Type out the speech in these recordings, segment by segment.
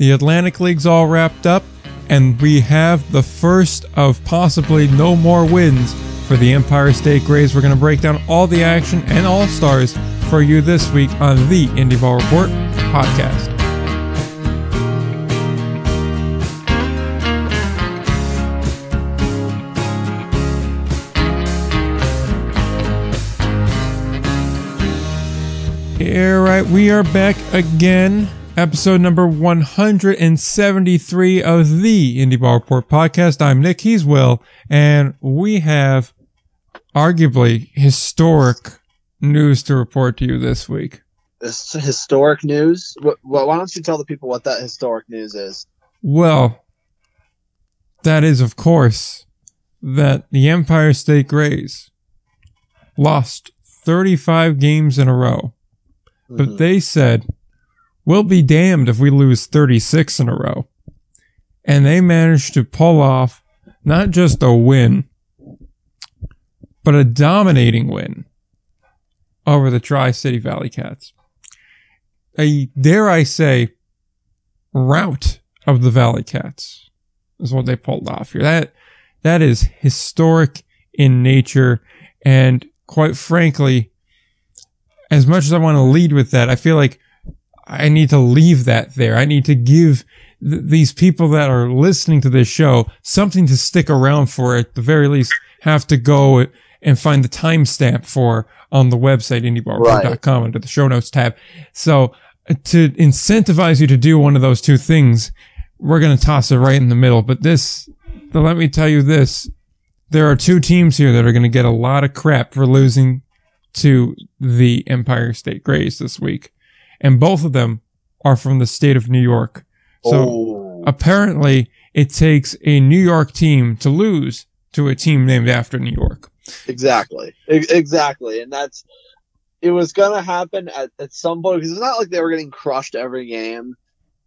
The Atlantic League's all wrapped up, and we have the first of possibly no more wins for the Empire State Greys. We're going to break down all the action and all stars for you this week on the Indie Ball Report podcast. All right, we are back again. Episode number 173 of the Indie Ball Report podcast. I'm Nick, he's Will, and we have arguably historic news to report to you this week. This historic news? Well, why don't you tell the people what that historic news is? Well, that is, of course, that the Empire State Greys lost 35 games in a row but mm-hmm. they said, we'll be damned if we lose 36 in a row. And they managed to pull off not just a win, but a dominating win over the Tri City Valley Cats. A, dare I say, rout of the Valley Cats is what they pulled off here. That, that is historic in nature. And quite frankly, as much as I want to lead with that, I feel like I need to leave that there. I need to give th- these people that are listening to this show something to stick around for at the very least have to go and find the timestamp for on the website indieballreport.com right. under the show notes tab. So uh, to incentivize you to do one of those two things, we're going to toss it right in the middle. But this, but let me tell you this. There are two teams here that are going to get a lot of crap for losing to the Empire State Greys this week. And both of them are from the state of New York. So oh. apparently it takes a New York team to lose to a team named after New York. Exactly. Exactly. And that's, it was going to happen at, at some point because it's not like they were getting crushed every game.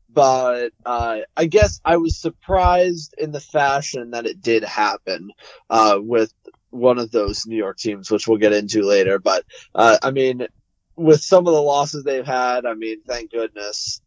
But uh, I guess I was surprised in the fashion that it did happen uh, with one of those New York teams, which we'll get into later. But uh, I mean, with some of the losses they've had, I mean, thank goodness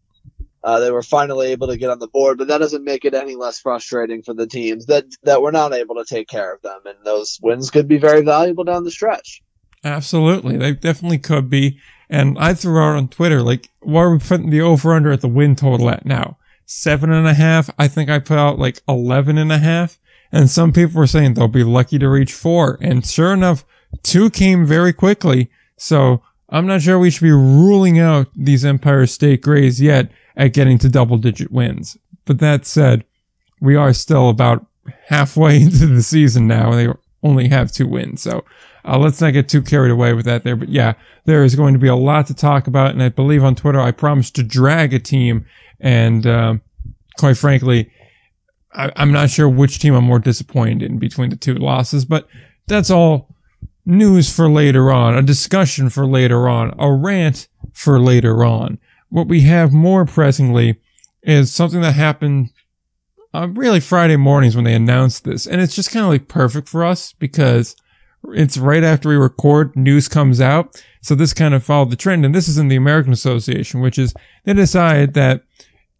uh, they were finally able to get on the board. But that doesn't make it any less frustrating for the teams that that were not able to take care of them, and those wins could be very valuable down the stretch. Absolutely, they definitely could be. And I threw out on Twitter, like, what are we putting the over under at the win total at now? Seven and a half. I think I put out like eleven and a half. And some people were saying they'll be lucky to reach four. And sure enough, two came very quickly. So I'm not sure we should be ruling out these Empire State Greys yet at getting to double digit wins. But that said, we are still about halfway into the season now and they only have two wins. So uh, let's not get too carried away with that there. But yeah, there is going to be a lot to talk about. And I believe on Twitter, I promised to drag a team. And, um, quite frankly, I, am not sure which team I'm more disappointed in between the two losses, but that's all news for later on, a discussion for later on, a rant for later on. What we have more pressingly is something that happened uh, really Friday mornings when they announced this. And it's just kind of like perfect for us because it's right after we record, news comes out. So this kind of followed the trend. And this is in the American Association, which is they decided that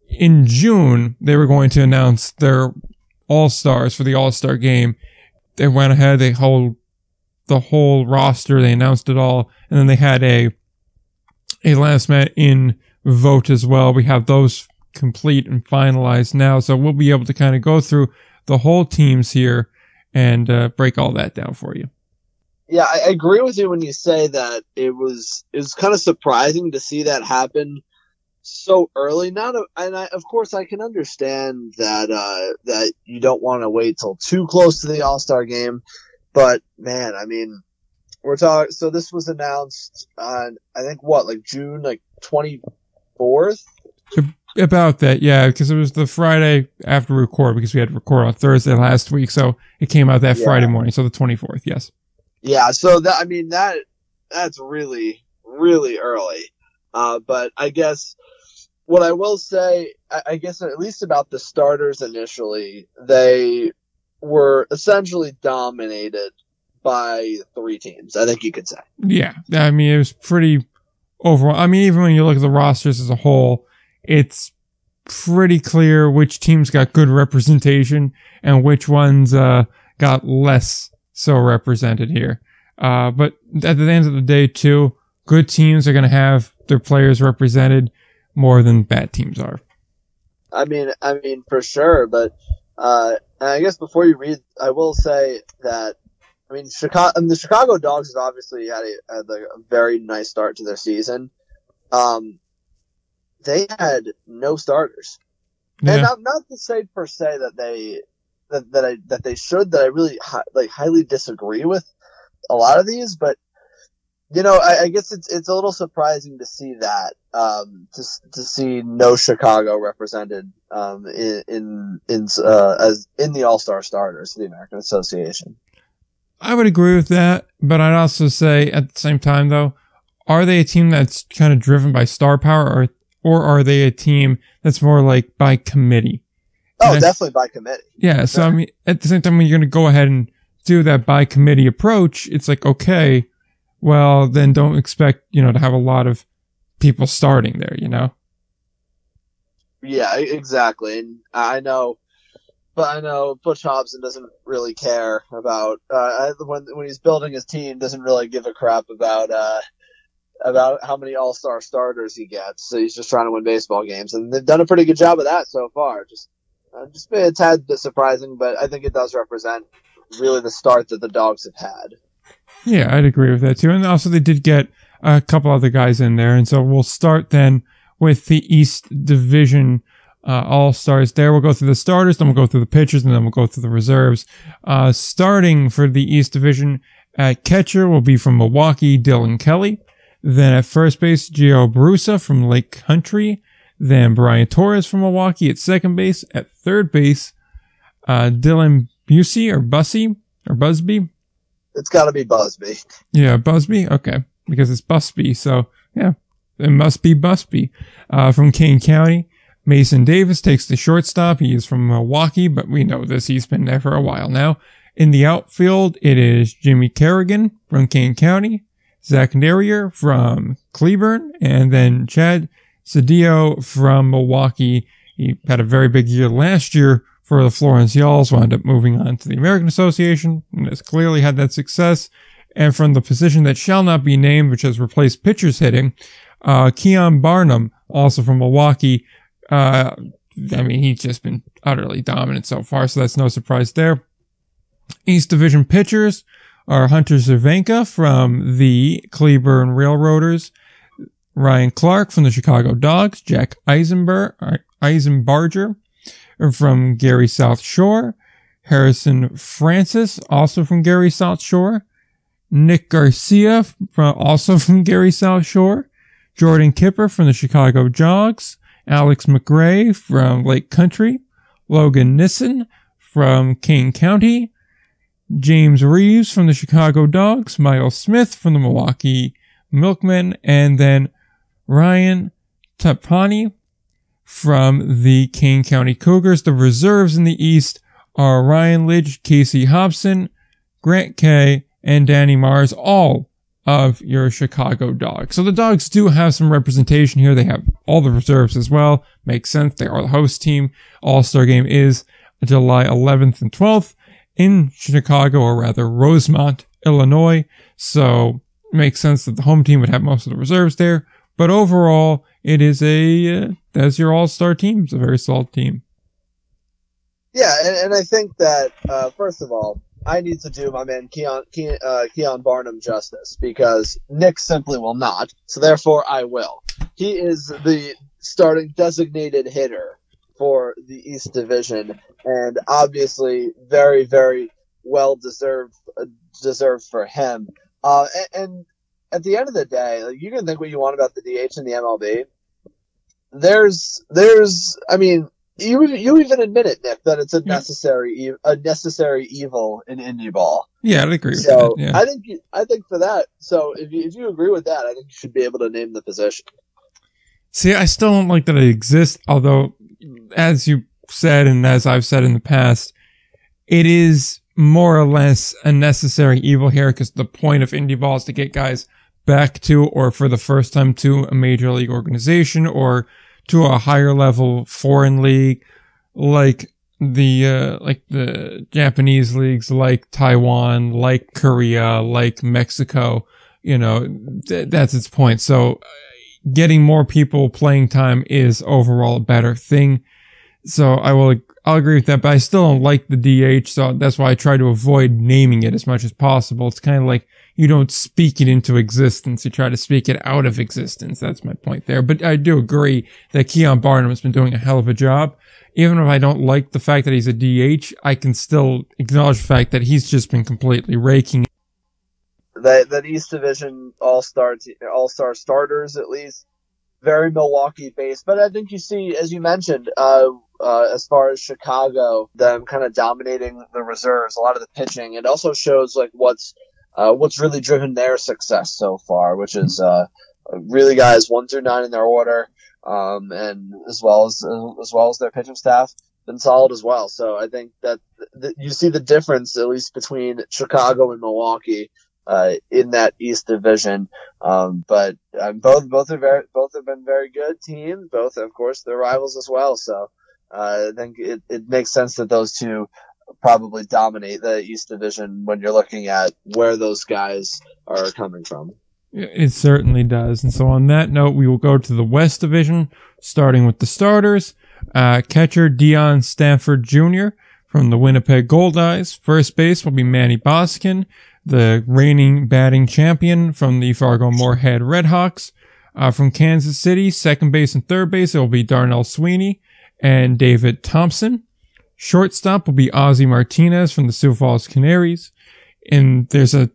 in June, they were going to announce their all stars for the all star game. They went ahead, they hold the whole roster, they announced it all, and then they had a, a last minute in vote as well. We have those complete and finalized now. So we'll be able to kind of go through the whole teams here and uh, break all that down for you. Yeah, I agree with you when you say that it was it was kind of surprising to see that happen so early. Not, a, and I, of course, I can understand that uh, that you don't want to wait till too close to the All Star game, but man, I mean, we're talking. So this was announced on I think what like June like twenty fourth. About that, yeah, because it was the Friday after record because we had to record on Thursday last week, so it came out that yeah. Friday morning, so the twenty fourth. Yes. Yeah, so that I mean that that's really really early. Uh, but I guess what I will say, I guess at least about the starters initially, they were essentially dominated by three teams. I think you could say. Yeah, I mean it was pretty overall. I mean even when you look at the rosters as a whole, it's pretty clear which teams got good representation and which ones uh, got less so represented here. Uh, but at the end of the day, too, good teams are going to have their players represented more than bad teams are. I mean, I mean for sure, but uh, I guess before you read, I will say that I mean, Chicago, I mean, the Chicago Dogs have obviously had a, had a very nice start to their season. Um, they had no starters, yeah. and not, not to say per se that they that, that I that they should that I really hi, like highly disagree with a lot of these, but you know, I, I, guess it's it's a little surprising to see that um, to to see no Chicago represented um, in in, in uh, as in the All Star starters of the American Association. I would agree with that, but I'd also say at the same time though, are they a team that's kind of driven by star power, or or are they a team that's more like by committee? Oh, and definitely by committee. Yeah. So I mean, at the same time, when you're going to go ahead and do that by committee approach, it's like okay well, then don't expect, you know, to have a lot of people starting there, you know? Yeah, exactly. And I know, but I know Butch Hobson doesn't really care about, uh, when, when he's building his team, doesn't really give a crap about, uh, about how many all star starters he gets. So he's just trying to win baseball games. And they've done a pretty good job of that so far. Just, uh, just a tad bit surprising, but I think it does represent really the start that the dogs have had. Yeah, I'd agree with that too. And also they did get a couple other guys in there. And so we'll start then with the East Division uh, All Stars there. We'll go through the starters, then we'll go through the pitchers, and then we'll go through the reserves. Uh, starting for the East Division at catcher will be from Milwaukee, Dylan Kelly. Then at first base, Gio Brusa from Lake Country. Then Brian Torres from Milwaukee at second base. At third base, uh, Dylan Busey or Bussy or Busby it's got to be Busby. Yeah, Busby. Okay, because it's Busby. So yeah, it must be Busby. Uh, from Kane County, Mason Davis takes the shortstop. He is from Milwaukee, but we know this. He's been there for a while now. In the outfield, it is Jimmy Kerrigan from Kane County, Zach Derrier from Cleburne, and then Chad Sedio from Milwaukee. He had a very big year last year for the Florence Y'alls wound up moving on to the American Association and has clearly had that success. And from the position that shall not be named, which has replaced pitchers hitting, uh, Keon Barnum, also from Milwaukee, uh, I mean, he's just been utterly dominant so far, so that's no surprise there. East Division pitchers are Hunter Cervenka from the Cleburne Railroaders, Ryan Clark from the Chicago Dogs, Jack Eisenberg, Eisenbarger from Gary South Shore, Harrison Francis, also from Gary South Shore, Nick Garcia, from, also from Gary South Shore, Jordan Kipper from the Chicago Dogs, Alex McRae from Lake Country, Logan Nissen from Kane County, James Reeves from the Chicago Dogs, Miles Smith from the Milwaukee Milkmen, and then Ryan Tapani from the Kane County Cougars. The reserves in the East are Ryan Lidge, Casey Hobson, Grant Kay, and Danny Mars, all of your Chicago dogs. So the dogs do have some representation here. They have all the reserves as well. Makes sense. They are the host team. All-Star game is July 11th and 12th in Chicago, or rather Rosemont, Illinois. So makes sense that the home team would have most of the reserves there. But overall, it is a uh, that's your all star team. It's a very solid team. Yeah, and, and I think that uh, first of all, I need to do my man Keon, Keon, uh, Keon Barnum justice because Nick simply will not. So therefore, I will. He is the starting designated hitter for the East Division, and obviously very, very well deserved uh, deserved for him. Uh, and, and, at the end of the day, like, you can think what you want about the DH and the MLB, there's there's I mean you you even admit it, Nick, that it's a necessary a necessary evil in indie ball. Yeah, I'd agree. So that, yeah. I think I think for that. So if you if you agree with that, I think you should be able to name the position. See, I still don't like that it exists. Although, as you said and as I've said in the past, it is more or less a necessary evil here because the point of indie ball is to get guys back to or for the first time to a major league organization or to a higher level foreign league like the uh, like the Japanese leagues like Taiwan, like Korea, like Mexico, you know, th- that's its point. So uh, getting more people playing time is overall a better thing. So I will I'll agree with that, but I still don't like the DH, so that's why I try to avoid naming it as much as possible. It's kind of like you don't speak it into existence, you try to speak it out of existence. That's my point there. But I do agree that Keon Barnum has been doing a hell of a job. Even if I don't like the fact that he's a DH, I can still acknowledge the fact that he's just been completely raking. That that East Division All Star All Star starters at least very Milwaukee based, but I think you see, as you mentioned, uh, uh, as far as Chicago, them kind of dominating the reserves, a lot of the pitching. It also shows like what's uh, what's really driven their success so far, which is uh, really guys one through nine in their order, um, and as well as as well as their pitching staff been solid as well. So I think that th- you see the difference at least between Chicago and Milwaukee uh, in that East Division. Um, but um, both both are very both have been very good teams. Both, of course, they're rivals as well. So uh, I think it, it makes sense that those two probably dominate the East Division when you're looking at where those guys are coming from. It certainly does. And so on that note, we will go to the West Division, starting with the starters. Uh, catcher Dion Stanford Jr. from the Winnipeg Goldeyes. First base will be Manny Boskin the reigning batting champion from the Fargo Moorhead Redhawks. Uh, from Kansas City, second base and third base, it will be Darnell Sweeney and David Thompson. Shortstop will be Ozzy Martinez from the Sioux Falls Canaries. And there's a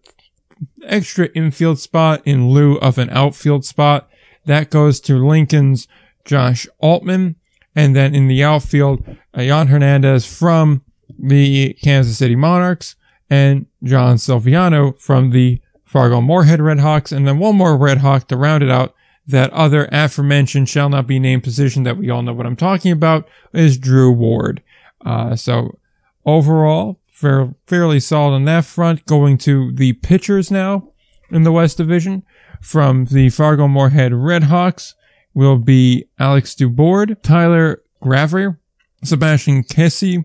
extra infield spot in lieu of an outfield spot. That goes to Lincoln's Josh Altman. And then in the outfield, Jan Hernandez from the Kansas City Monarchs and John Silviano from the Fargo Moorhead Redhawks, and then one more Redhawk to round it out. That other aforementioned shall not be named position that we all know what I'm talking about is Drew Ward. Uh, so overall, fair, fairly solid on that front. Going to the pitchers now in the West Division from the Fargo Moorhead Redhawks will be Alex Dubord, Tyler Graver, Sebastian Kessie,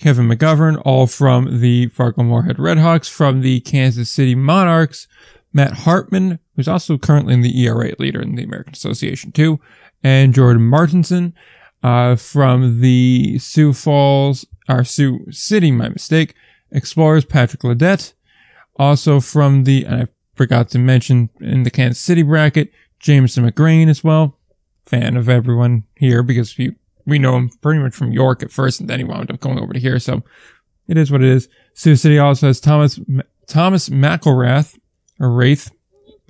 Kevin McGovern, all from the Fargo Moorhead Redhawks, from the Kansas City Monarchs, Matt Hartman, who's also currently in the ERA leader in the American Association too, and Jordan Martinson, uh, from the Sioux Falls, or Sioux City, my mistake, Explorers, Patrick Ledette, also from the, I forgot to mention in the Kansas City bracket, Jameson McGrane as well, fan of everyone here because you we know him pretty much from York at first, and then he wound up going over to here. So it is what it is. Sioux City also has Thomas Thomas McElrath or Wraith,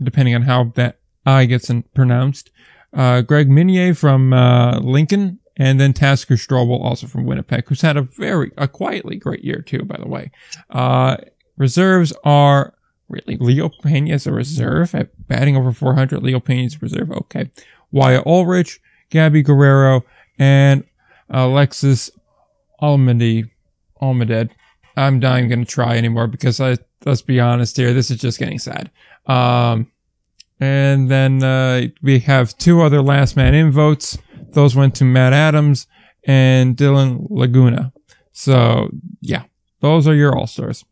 depending on how that I gets pronounced. Uh, Greg Minier from uh, Lincoln, and then Tasker Strobel also from Winnipeg, who's had a very a quietly great year too, by the way. Uh, reserves are really Leo Pena as a reserve at batting over 400. Leo Pena's reserve, okay. Wyatt Ulrich, Gabby Guerrero, and Alexis Almady, Almaded. I'm not going to try anymore because I, let's be honest here, this is just getting sad. Um, and then, uh, we have two other last man in votes. Those went to Matt Adams and Dylan Laguna. So yeah, those are your all stars.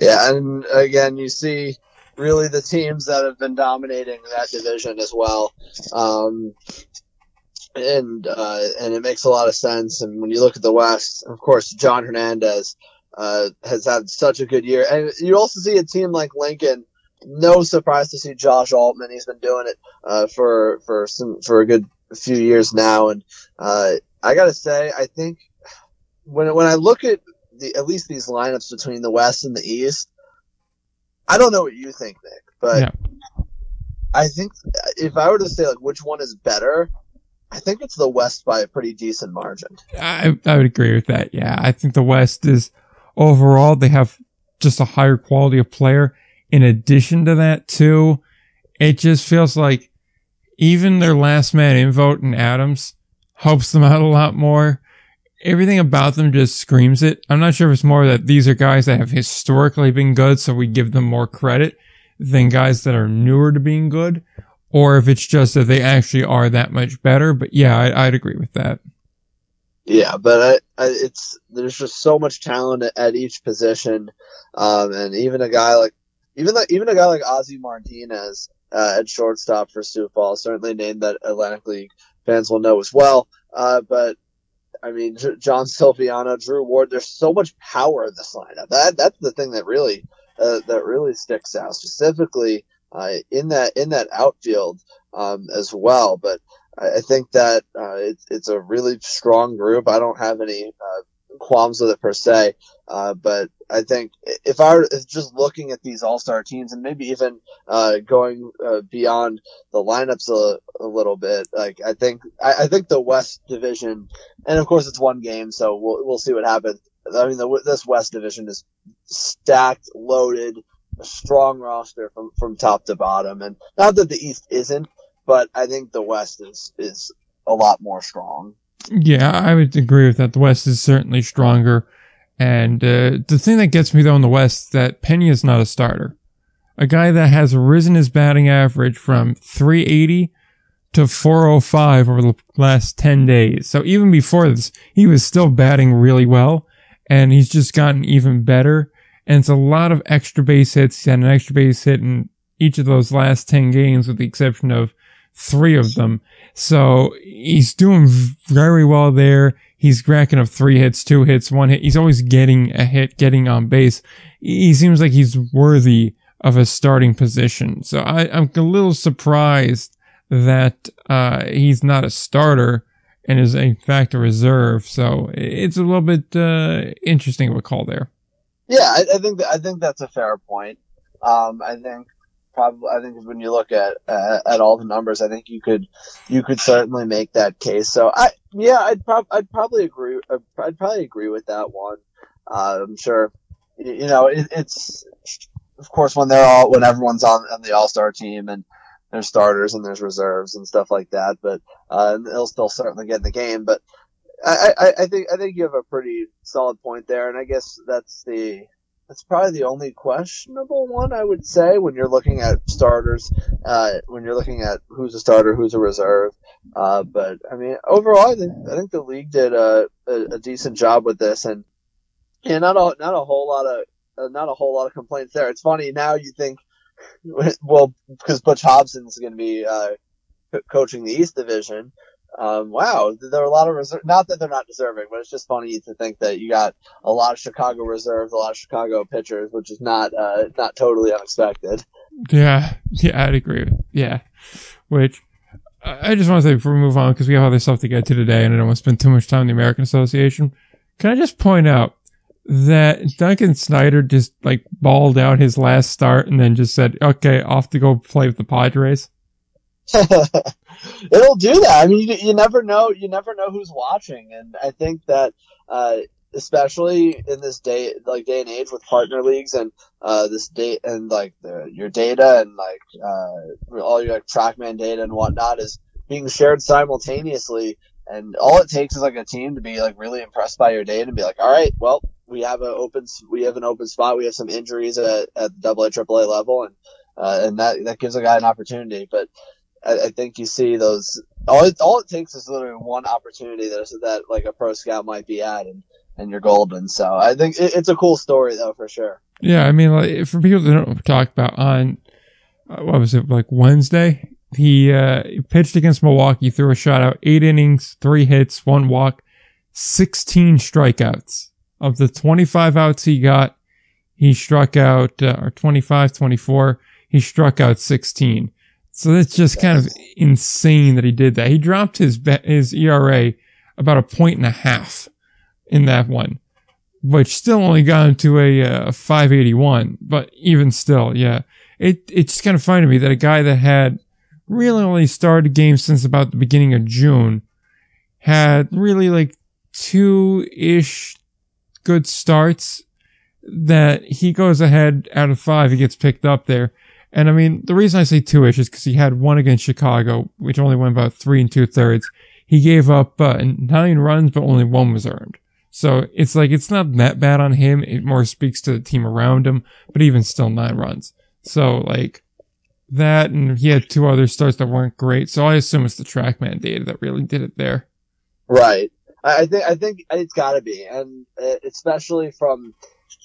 Yeah. And again, you see really the teams that have been dominating that division as well. Um, and uh, and it makes a lot of sense. And when you look at the West, of course, John Hernandez uh, has had such a good year, and you also see a team like Lincoln. No surprise to see Josh Altman. He's been doing it uh, for for some for a good few years now, and uh, I gotta say, I think when when I look at the at least these lineups between the West and the East, I don't know what you think, Nick, but. Yeah. I think if I were to say like which one is better, I think it's the West by a pretty decent margin. I, I would agree with that. Yeah. I think the West is overall, they have just a higher quality of player. In addition to that, too, it just feels like even their last man in vote in Adams helps them out a lot more. Everything about them just screams it. I'm not sure if it's more that these are guys that have historically been good, so we give them more credit than guys that are newer to being good, or if it's just that they actually are that much better. But yeah, I, I'd agree with that. Yeah, but I, I, it's there's just so much talent at, each position, um, and even a guy like even the, even a guy like Ozzy Martinez uh, at shortstop for Sioux Falls, certainly a name that Atlantic League fans will know as well. Uh, but I mean, J- John Silviano, Drew Ward, there's so much power in this lineup. That that's the thing that really uh, that really sticks out, specifically uh, in that in that outfield um, as well. But I, think that uh, it's it's a really strong group. I don't have any uh, qualms with it per se. Uh, but I think if I were just looking at these all star teams and maybe even uh, going uh, beyond the lineups a, a, little bit, like I think I, I, think the West Division, and of course it's one game, so we'll we'll see what happens. I mean, the, this West Division is stacked, loaded, a strong roster from from top to bottom, and not that the East isn't, but I think the West is is a lot more strong. Yeah, I would agree with that. The West is certainly stronger. And uh, the thing that gets me though in the West that Pena is not a starter. A guy that has risen his batting average from 380 to 405 over the last 10 days. So even before this, he was still batting really well and he's just gotten even better. And it's a lot of extra base hits. Had an extra base hit in each of those last 10 games with the exception of three of them. So he's doing very well there. He's racking up three hits, two hits, one hit. He's always getting a hit, getting on base. He seems like he's worthy of a starting position. So I, am a little surprised that uh, he's not a starter and is in fact a reserve. So it's a little bit uh, interesting of a call there. Yeah, I, I think I think that's a fair point. Um, I think probably I think when you look at uh, at all the numbers, I think you could you could certainly make that case. So I yeah, I'd I'd probably agree. I'd probably agree with that one. Uh, I'm sure. You know, it, it's of course when they're all when everyone's on, on the All Star team and there's starters and there's reserves and stuff like that. But uh, they'll still certainly get in the game. But I, I, I think I think you have a pretty solid point there, and I guess that's the that's probably the only questionable one I would say when you're looking at starters, uh, when you're looking at who's a starter, who's a reserve. Uh, but I mean, overall, I think I think the league did a, a, a decent job with this, and yeah, not a not a whole lot of uh, not a whole lot of complaints there. It's funny now you think, well, because Butch Hobson is going to be uh, coaching the East Division um, wow, there are a lot of reserve. Not that they're not deserving, but it's just funny to think that you got a lot of Chicago reserves, a lot of Chicago pitchers, which is not uh, not totally unexpected. Yeah, yeah, I'd agree. Yeah, which I just want to say before we move on because we have other stuff to get to today, and I don't want to spend too much time in the American Association. Can I just point out that Duncan Snyder just like balled out his last start and then just said, "Okay, off to go play with the Padres." It'll do that. I mean, you, you, never know. You never know who's watching, and I think that, uh, especially in this day, like day and age with partner leagues and uh, this date and like the, your data and like uh, all your like, TrackMan data and whatnot is being shared simultaneously. And all it takes is like a team to be like really impressed by your data and be like, all right, well, we have an open, we have an open spot. We have some injuries at, at the double A, triple A level. And, uh, and that, that gives a guy an opportunity. But I, I think you see those. All it, all it takes is literally one opportunity that that like a pro scout might be at, and and you're golden. So I think it, it's a cool story though for sure. Yeah, I mean, like for people that don't talk about on uh, what was it like Wednesday? He, uh, he pitched against Milwaukee, threw a shutout, eight innings, three hits, one walk, 16 strikeouts. Of the 25 outs he got, he struck out, uh, or 25, 24, he struck out 16. So that's just kind of insane that he did that. He dropped his his ERA about a point and a half in that one, which still only got him to a, uh, 581. But even still, yeah, it it's kind of funny to me that a guy that had really only started games since about the beginning of June had really like two ish good starts that he goes ahead out of five. He gets picked up there. And I mean, the reason I say two ish is because he had one against Chicago, which only went about three and two thirds. He gave up uh, nine runs, but only one was earned. So it's like, it's not that bad on him. It more speaks to the team around him, but even still nine runs. So like, that, and he had two other starts that weren't great. So I assume it's the TrackMan data that really did it there. Right. I think I think it's got to be, and uh, especially from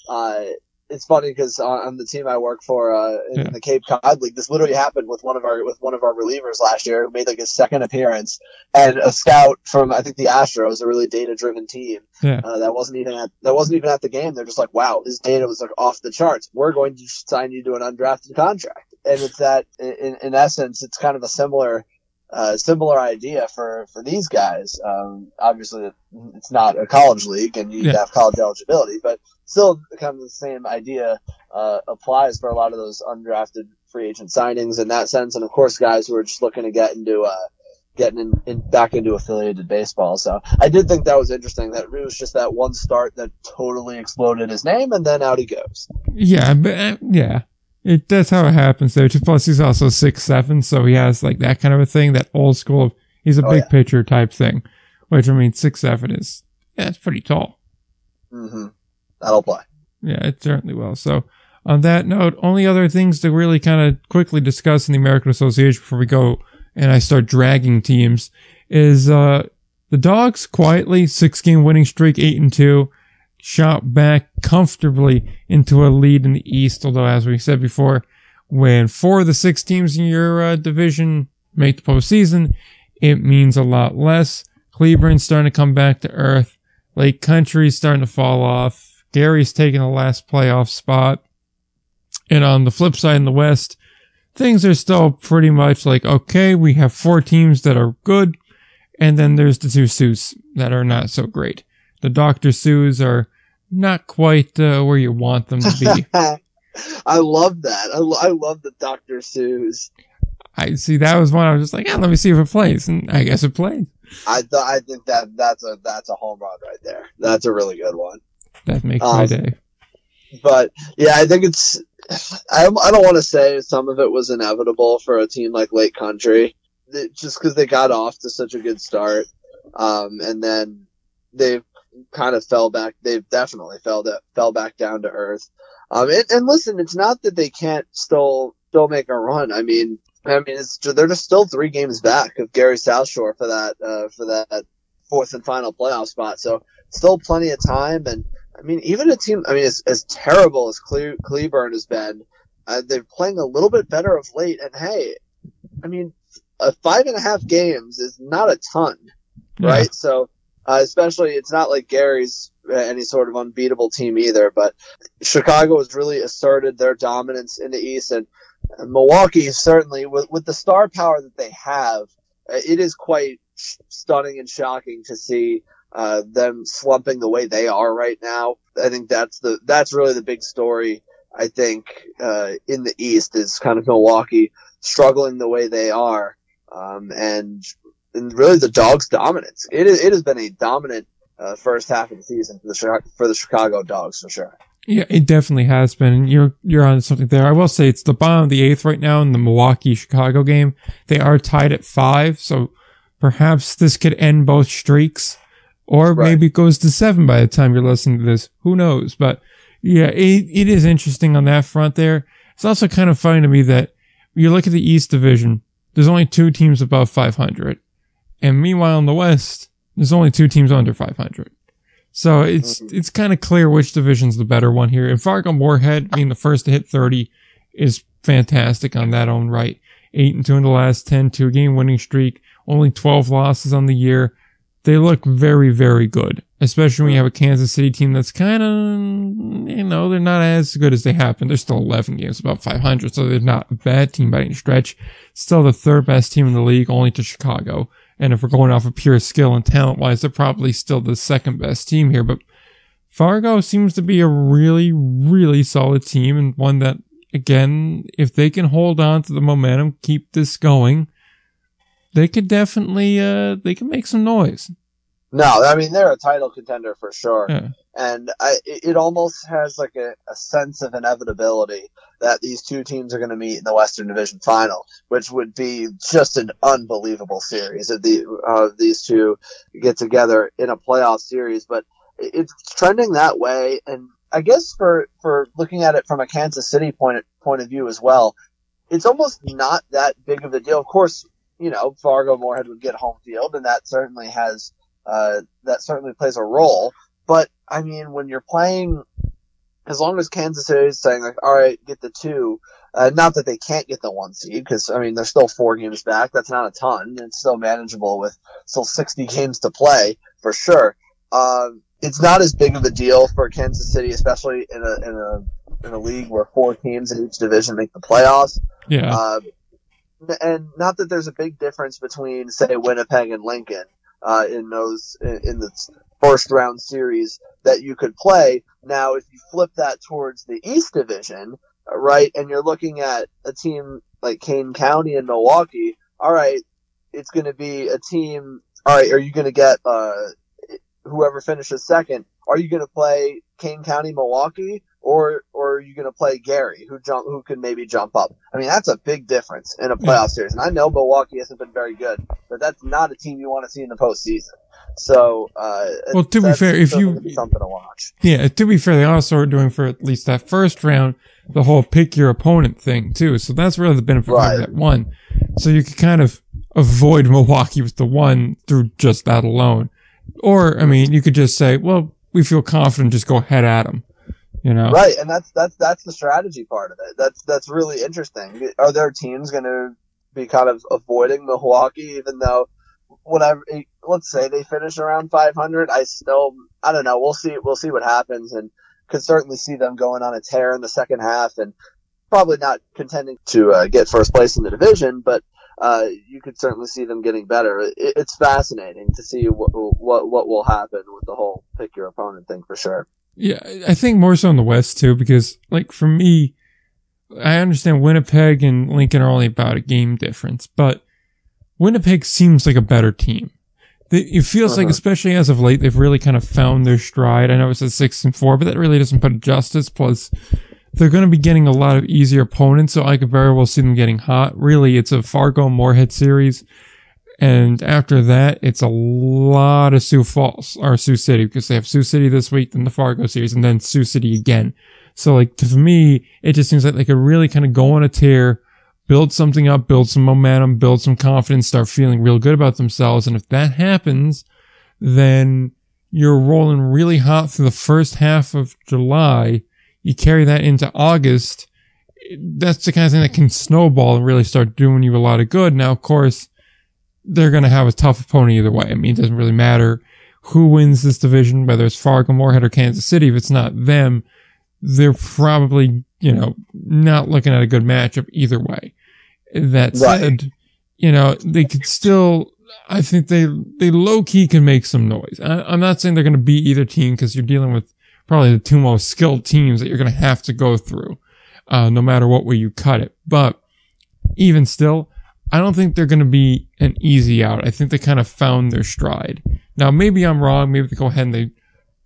uh, it's funny because on, the team I work for uh, in yeah. the Cape Cod League, this literally happened with one of our with one of our relievers last year who made like his second appearance, and a scout from I think the Astros, a really data driven team, yeah. uh, that wasn't even at that wasn't even at the game. They're just like, wow, his data was like off the charts. We're going to sign you to an undrafted contract, and it's that in, in essence, it's kind of a similar uh, similar idea for, for these guys. Um, obviously, it's not a college league, and you yeah. have college eligibility, but still, kind of the same idea uh, applies for a lot of those undrafted free agent signings in that sense. And of course, guys who are just looking to get into uh, getting in, in, back into affiliated baseball. So I did think that was interesting. That it was just that one start that totally exploded his name, and then out he goes. Yeah, but uh, yeah, it that's how it happens there. Plus, he's also six seven, so he has like that kind of a thing. That old school. He's a oh, big yeah. pitcher type thing, which I mean, six seven is yeah, it's pretty tall. Mm-hmm. That'll play. Yeah, it certainly will. So, on that note, only other things to really kind of quickly discuss in the American Association before we go and I start dragging teams is uh the Dogs quietly six game winning streak, eight and two shot back comfortably into a lead in the East. Although, as we said before, when four of the six teams in your uh, division make the postseason, it means a lot less. Cleveland's starting to come back to earth. Lake Country's starting to fall off. Gary's taking the last playoff spot. And on the flip side in the West, things are still pretty much like, okay, we have four teams that are good. And then there's the two suits that are not so great. The Dr. Seuss are not quite uh, where you want them to be. I love that. I, lo- I love the Dr. Seuss. I see. That was one I was just like, yeah, let me see if it plays, and I guess it played. I th- I think that that's a that's a home run right there. That's a really good one. That makes um, my day. But yeah, I think it's. I I don't want to say some of it was inevitable for a team like Lake Country, it, just because they got off to such a good start, um, and then they've kind of fell back. They definitely fell to, fell back down to earth. Um, and, and listen, it's not that they can't still still make a run. I mean, I mean, it's they're just still three games back of Gary South Shore for that uh, for that fourth and final playoff spot. So still plenty of time. And I mean, even a team. I mean, as, as terrible as Cle- Cleburne has been, uh, they're playing a little bit better of late. And hey, I mean, uh, five and a half games is not a ton, yeah. right? So uh, especially, it's not like Gary's uh, any sort of unbeatable team either, but Chicago has really asserted their dominance in the East, and Milwaukee certainly, with, with the star power that they have, uh, it is quite stunning and shocking to see uh, them slumping the way they are right now. I think that's the that's really the big story. I think uh, in the East is kind of Milwaukee struggling the way they are, um, and and really the Dogs' dominance. It it has been a dominant uh, first half of the season for the for the Chicago Dogs for sure. Yeah, it definitely has been. You're you're on something there. I will say it's the bottom of the eighth right now in the Milwaukee Chicago game. They are tied at five, so perhaps this could end both streaks, or right. maybe it goes to seven by the time you're listening to this. Who knows? But yeah, it, it is interesting on that front there. It's also kind of funny to me that you look at the East Division. There's only two teams above 500. And meanwhile, in the West, there's only two teams under 500. So it's mm-hmm. it's kind of clear which division's the better one here. And Fargo Moorhead being the first to hit 30 is fantastic on that own right. Eight and two in the last 10, two game winning streak, only 12 losses on the year. They look very, very good, especially when you have a Kansas City team that's kind of, you know, they're not as good as they have been. They're still 11 games, about 500, so they're not a bad team by any stretch. Still the third best team in the league, only to Chicago. And if we're going off of pure skill and talent wise, they're probably still the second best team here. But Fargo seems to be a really, really solid team and one that, again, if they can hold on to the momentum, keep this going, they could definitely, uh, they can make some noise. No, I mean, they're a title contender for sure. Yeah and I, it almost has like a, a, sense of inevitability that these two teams are going to meet in the Western Division final, which would be just an unbelievable series if the uh, these two get together in a playoff series. But it's trending that way, and I guess for for looking at it from a Kansas City point point of view as well, it's almost not that big of a deal. Of course, you know, Fargo Moorhead would get home field, and that certainly has uh, that certainly plays a role. But I mean, when you're playing, as long as Kansas City is saying like, all right, get the two, uh, not that they can't get the one seed, because I mean they're still four games back. That's not a ton. It's still manageable with still 60 games to play for sure. Um, it's not as big of a deal for Kansas City, especially in a in a in a league where four teams in each division make the playoffs. Yeah. And not that there's a big difference between, say, Winnipeg and Lincoln uh, in those in, in the first round series that you could play. Now, if you flip that towards the East Division, right, and you're looking at a team like Kane County and Milwaukee, all right, it's going to be a team. All right, are you going to get uh, whoever finishes second? Are you going to play Kane County, Milwaukee, or or are you going to play Gary, who jump who can maybe jump up? I mean, that's a big difference in a playoff series. And I know Milwaukee hasn't been very good, but that's not a team you want to see in the postseason. So, uh, well, to be fair, if you something to watch, yeah, to be fair, they also are doing for at least that first round the whole pick your opponent thing too. So that's really the benefit Right. of that one. So you could kind of avoid Milwaukee with the one through just that alone. Or, I mean, you could just say, well, we feel confident, just go head at them. You know? right? And that's that's that's the strategy part of it. That's that's really interesting. Are there teams going to be kind of avoiding Milwaukee, even though whatever? Let's say they finish around 500. I still, I don't know. We'll see. We'll see what happens, and could certainly see them going on a tear in the second half, and probably not contending to uh, get first place in the division, but. Uh, you could certainly see them getting better. It, it's fascinating to see what, what what will happen with the whole pick your opponent thing for sure. Yeah, I think more so in the West too, because like for me, I understand Winnipeg and Lincoln are only about a game difference, but Winnipeg seems like a better team. It feels like, Uh-huh. especially as of late, they've really kind of found their stride. I know it's a six and four, but that really doesn't put it justice. Plus, they're going to be getting a lot of easier opponents, so I could very well see them getting hot. Really, it's a Fargo Moorhead series. And after that, it's a lot of Sioux Falls or Sioux City because they have Sioux City this week, then the Fargo series, and then Sioux City again. So like to me, it just seems like they could really kind of go on a tear, build something up, build some momentum, build some confidence, start feeling real good about themselves. And if that happens, then you're rolling really hot through the first half of July. You carry that into August. That's the kind of thing that can snowball and really start doing you a lot of good. Now, of course, they're going to have a tough opponent either way. I mean, it doesn't really matter who wins this division, whether it's Fargo, Moorhead, or Kansas City. If it's not them, they're probably, you know, not looking at a good matchup either way. That Right. said, you know, they could still, I think they, they low key can make some noise. I, I'm not saying they're going to beat either team because you're dealing with probably the two most skilled teams that you're going to have to go through, uh, no matter what way you cut it. But even still, I don't think they're going to be an easy out. I think they kind of found their stride. Now, maybe I'm wrong. Maybe they go ahead and they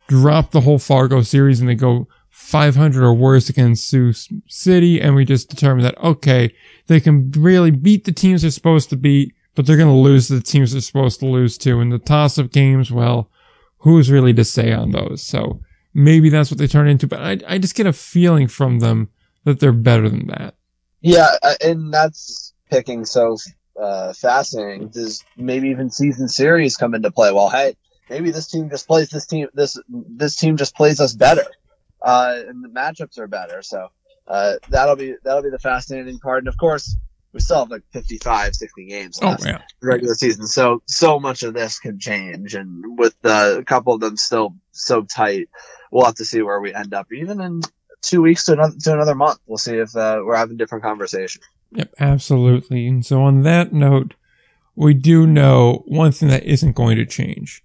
drop the whole Fargo series and they go 500 or worse against Sioux City. And we just determine that, okay, they can really beat the teams they're supposed to beat, but they're going to lose the teams they're supposed to lose to. And the toss up games, well, who's really to say on those? So maybe that's what they turn into, but I, I just get a feeling from them that they're better than that. Yeah, uh, and that's picking so uh, fascinating. Does maybe even season series come into play? Well, hey, maybe this team just plays this team. This this team just plays us better, uh, and the matchups are better. So uh, that'll be that'll be the fascinating part. And of course, we still have like 55, 60 games Oh, yeah. regular season. So so much of this can change, and with a couple of them still so tight, we'll have to see where we end up. Even in two weeks to another to another month, we'll see if uh, we're having different conversation. Yep, absolutely. And so on that note, we do know one thing that isn't going to change.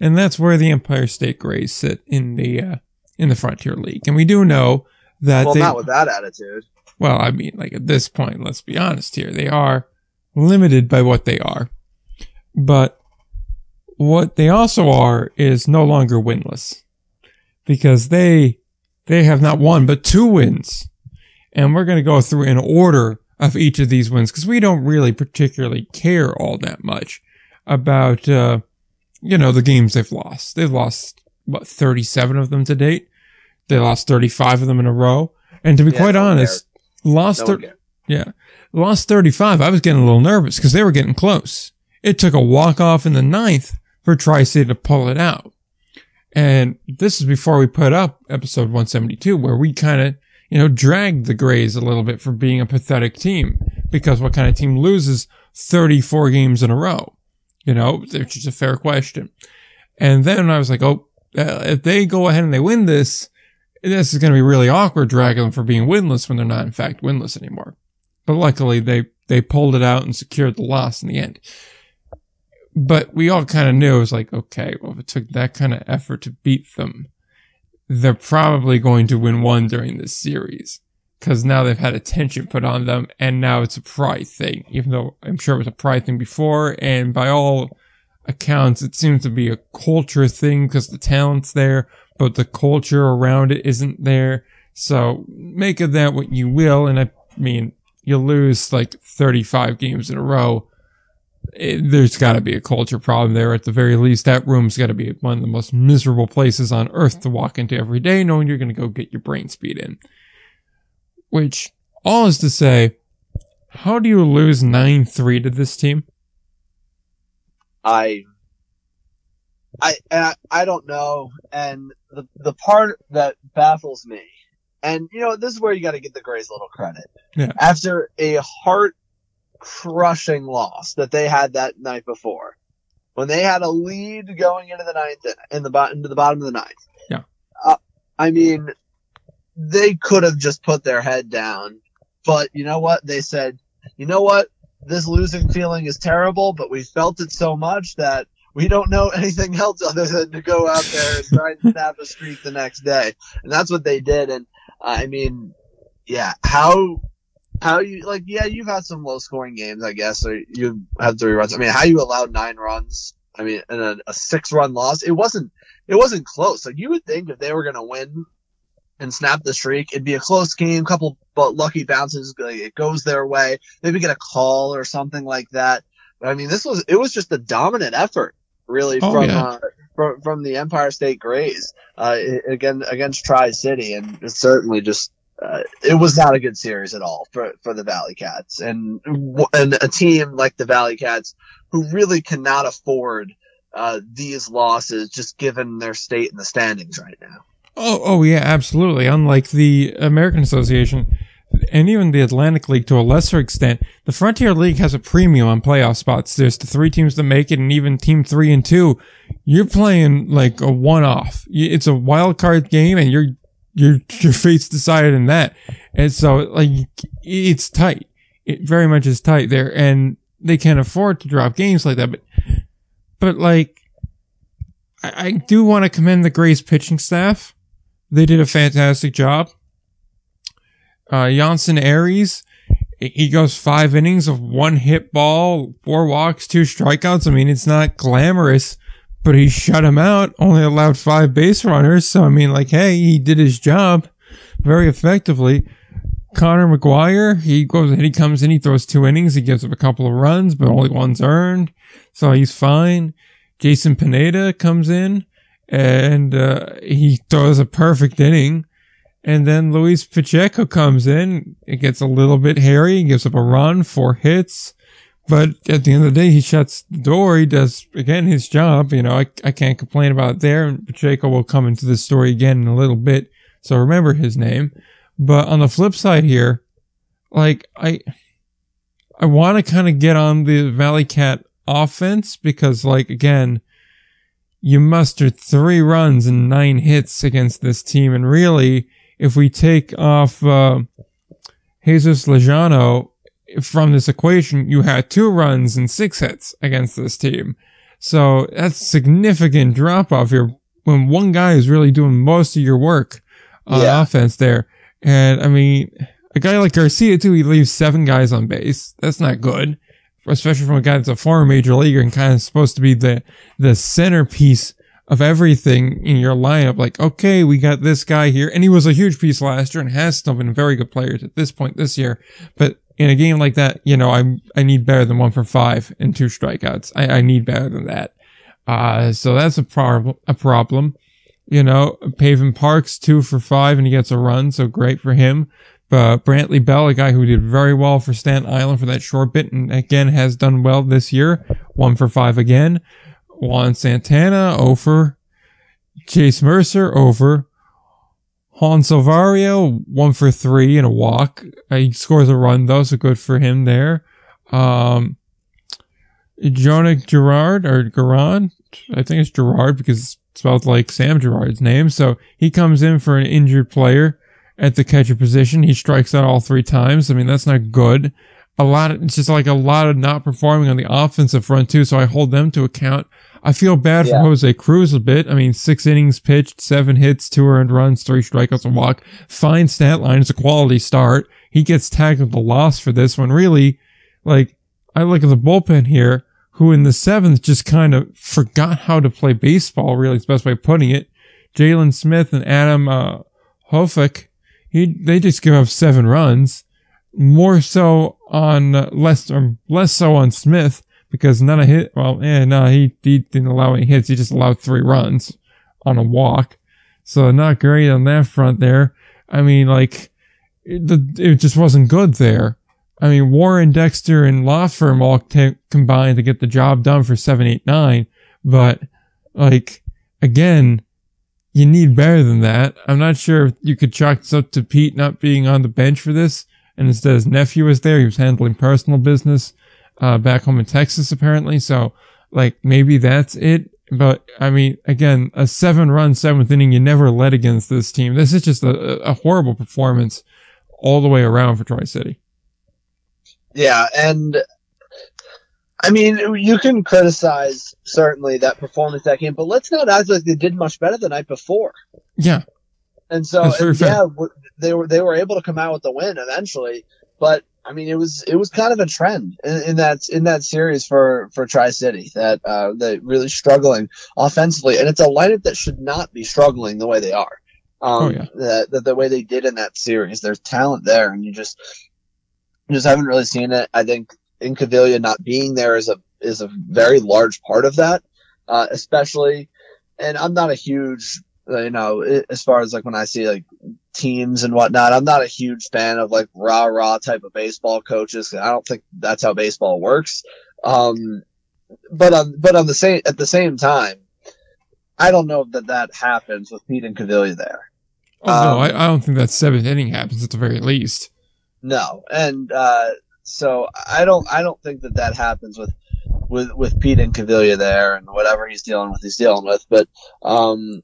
And that's where the Empire State Greys sit in the uh, in the Frontier League. And we do know that Well, they not with that attitude. well, I mean, like at this point, let's be honest here, they are limited by what they are. But what they also are is no longer winless. Because they they have not one but two wins. And we're going to go through in order of each of these wins because we don't really particularly care all that much about uh you know the games they've lost. They've lost what 37 of them to date. They lost 35 of them in a row. And to be Yeah, quite honest, lost No thir- Yeah. Lost 35. I was getting a little nervous because they were getting close. It took a walk off in the ninth for Tri-City to pull it out. And this is before we put up episode 172 where we kind of, you know, dragged the Greys a little bit for being a pathetic team because what kind of team loses 34 games in a row? You know, which is a fair question. And then I was like, oh, uh, if they go ahead and they win this, this is going to be really awkward dragging them for being winless when they're not in fact winless anymore. But luckily they, they pulled it out and secured the loss in the end. But we all kind of knew it was like, okay, well, if it took that kind of effort to beat them, they're probably going to win one during this series. Cause now they've had attention put on them and now it's a pride thing, even though I'm sure it was a pride thing before. And by all accounts, it seems to be a culture thing because the talent's there, but the culture around it isn't there. So make of that what you will. And I mean, you lose like 35 games in a row. It, there's got to be a culture problem there. At the very least, that room's got to be one of the most miserable places on earth to walk into every day, knowing you're going to go get your brain speed in. Which, all is to say, how do you lose 9-3 to this team? I, I, I, I don't know. And the, the part that baffles me, and you know, this is where you got to give the Greys a little credit. Yeah. After a heart crushing loss that they had that night before, when they had a lead going into the ninth, in the bottom, into the bottom of the ninth. Yeah. Uh, I mean, they could have just put their head down, but you know what? They said, you know what? this losing feeling is terrible, but we felt it so much that we don't know anything else other than to go out there and try and snap a streak the next day. And that's what they did. And uh, I mean, yeah, how, how you, like, yeah, you've had some low scoring games, I guess, or you had three runs. I mean, how you allowed nine runs, I mean, and a, a six run loss, it wasn't, it wasn't close. Like, you would think if they were going to win and snap the streak. It'd be a close game, couple but lucky bounces. It goes their way. Maybe get a call or something like that. But I mean, this was it was just a dominant effort, really, oh, from, yeah. uh, from from the Empire State Greys uh, again against Tri City, and certainly just. Uh, it was not a good series at all for, for the Valley Cats and and a team like the Valley Cats who really cannot afford uh, these losses just given their state in the standings right now. Oh, oh yeah, absolutely. Unlike the American Association and even the Atlantic League to a lesser extent, the Frontier League has a premium on playoff spots. There's the three teams that make it, and even team three and two, you're playing like a one-off. It's a wild card game, and your your your fate's decided in that. And so, like, it's tight. It very much is tight there, and they can't afford to drop games like that. But, but like, I, I do want to commend the Greys pitching staff they did a fantastic job. Uh, Jansen Aries, he goes five innings of one hit ball, four walks, two strikeouts. I mean, it's not glamorous, but he shut him out, only allowed five base runners. So, I mean, like, hey, he did his job very effectively. Connor McGuire, he goes and he comes in, he throws two innings, he gives up a couple of runs, but only one's earned. So he's fine. Jason Pineda comes in and uh, he throws a perfect inning. And then Luis Pacheco comes in. It gets a little bit hairy. He gives up a run, four hits. But at the end of the day, he shuts the door. He does, again, his job. You know, I, I can't complain about there. And Pacheco will come into this story again in a little bit. So remember his name. But on the flip side here, like, I, I want to kind of get on the Valley Cat offense because, like, again, you mustered three runs and nine hits against this team. And really, if we take off uh, Jesus Lujano from this equation, you had two runs and six hits against this team. So that's significant drop off here when one guy is really doing most of your work on yeah. offense there. And I mean, a guy like Garcia too, he leaves seven guys on base. That's not good especially from a guy that's a former major leaguer and kind of supposed to be the, the centerpiece of everything in your lineup. Like, okay, we got this guy here. And he was a huge piece last year and has still been very good players at this point this year. But in a game like that, you know, I, I need better than one for five and two strikeouts. I, I need better than that. Uh, so that's a problem, a problem. You know, Pavin Parks two for five and he gets a run. So great for him. But Brantley Bell, a guy who did very well for Staten Island for that short bit, and again has done well this year. One for five again. Juan Santana over. Chase Mercer over. Juan Silverio, one for three in a walk. He scores a run though, so good for him there. Um, Jonah Gerard or Gerard, I think it's Gerard because it's spelled like Sam Gerard's name. So he comes in for an injured player at the catcher position. He strikes out all three times. I mean, that's not good. A lot of, it's just like a lot of not performing on the offensive front too. So I hold them to account. I feel bad Yeah. for Jose Cruz a bit. I mean, six innings pitched, seven hits, two earned runs, three strikeouts, a walk. Fine stat line. It's a quality start. He gets tagged with the loss for this one. Really, like, I look at the bullpen here, who in the seventh just kind of forgot how to play baseball, really, is the best way of putting it. Jalen Smith and Adam, uh, Hofek, he, they just give up seven runs. More so on, uh, less, less so on Smith, because none of hit, well, yeah, no, he, he didn't allow any hits. He just allowed three runs on a walk. So not great on that front there. I mean, like, it, it just wasn't good there. I mean, Warren, Dexter, and Law Firm all t- combined to get the job done for 789. But, like, again, you need better than that. I'm not sure if you could chalk this up to Pete not being on the bench for this. And instead his nephew was there. He was handling personal business, uh, back home in Texas, apparently. So, like, maybe that's it. But, I mean, again, a seven run seventh inning you never led against this team. This is just a, a horrible performance all the way around for Troy City. Yeah, and I mean, you can criticize certainly that performance that game, but let's not act like they did much better the night before. Yeah. And so, and yeah, they were they were able to come out with the win eventually, but I mean, it was it was kind of a trend in, in that in that series for for Tri City that uh, they really struggling offensively, and it's a lineup that should not be struggling the way they are. Um, Oh, yeah. the, the the way they did in that series, there's talent there, and you just you just haven't really seen it. I think in Incaviglia not being there is a is a very large part of that, uh, especially. And I'm not a huge, you know, as far as like when I see like teams and whatnot, I'm not a huge fan of like rah rah type of baseball coaches. I don't think that's how baseball works. Um, but on but on the same at the same time, I don't know that that happens with Pete Incaviglia there. Oh, no, Um, I, I don't think that seventh inning happens at the very least. No, and uh, so I don't I don't think that that happens with with with Pete Incaviglia there and whatever he's dealing with he's dealing with. But um,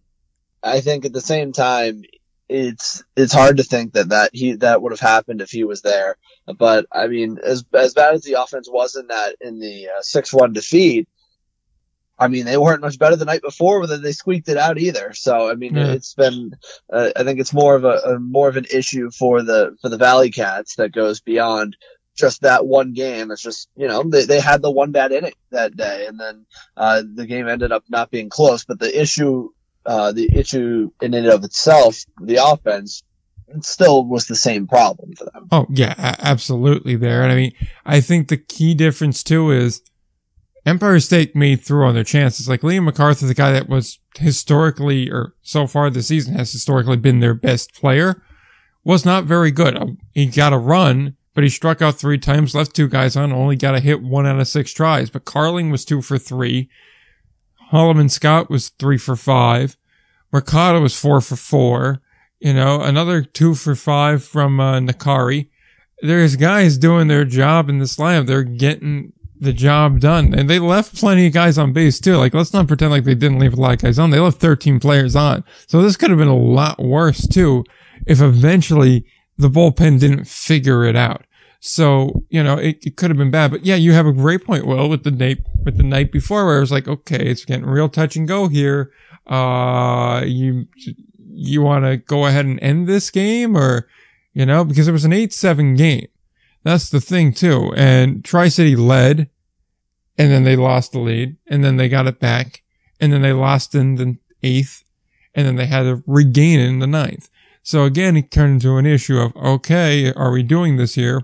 I think at the same time it's it's hard to think that that he that would have happened if he was there. But I mean, as as bad as the offense was in that in the six one defeat. I mean, they weren't much better the night before, but they squeaked it out either. So, I mean, Yeah. it's been, uh, I think it's more of a, a more of an issue for the for the Valley Cats that goes beyond just that one game. It's just you know they they had the one bad inning that day, and then uh, the game ended up not being close. But the issue, uh, the issue in and of itself, the offense, it still was the same problem for them. Oh, yeah, absolutely there. And I mean, I think the key difference too is Empire State made through on their chances. Like Liam MacArthur, the guy that was historically, or so far this season has historically been their best player, was not very good. Uh, He got a run, but he struck out three times, left two guys on, only got a hit one out of six tries. But Carling was two for three. Holloman Scott was three for five. Mercado was four for four. You know, another two for five from uh, Nakari. There's guys doing their job in this lineup. They're getting the job done. And they left plenty of guys on base too. Like, let's not pretend like they didn't leave a lot of guys on. They left 13 players on. So this could have been a lot worse too if eventually the bullpen didn't figure it out. So, you know, it, it could have been bad. But yeah, you have a great point, Will, with the night, with the night before where it was like, okay, it's getting real touch and go here. Uh, you, you want to go ahead and end this game or, you know, because it was an 8-7 game. That's the thing too. And Tri-City led and then they lost the lead and then they got it back and then they lost in the eighth and then they had to regain it in the ninth. So again, it turned into an issue of, okay, are we doing this here?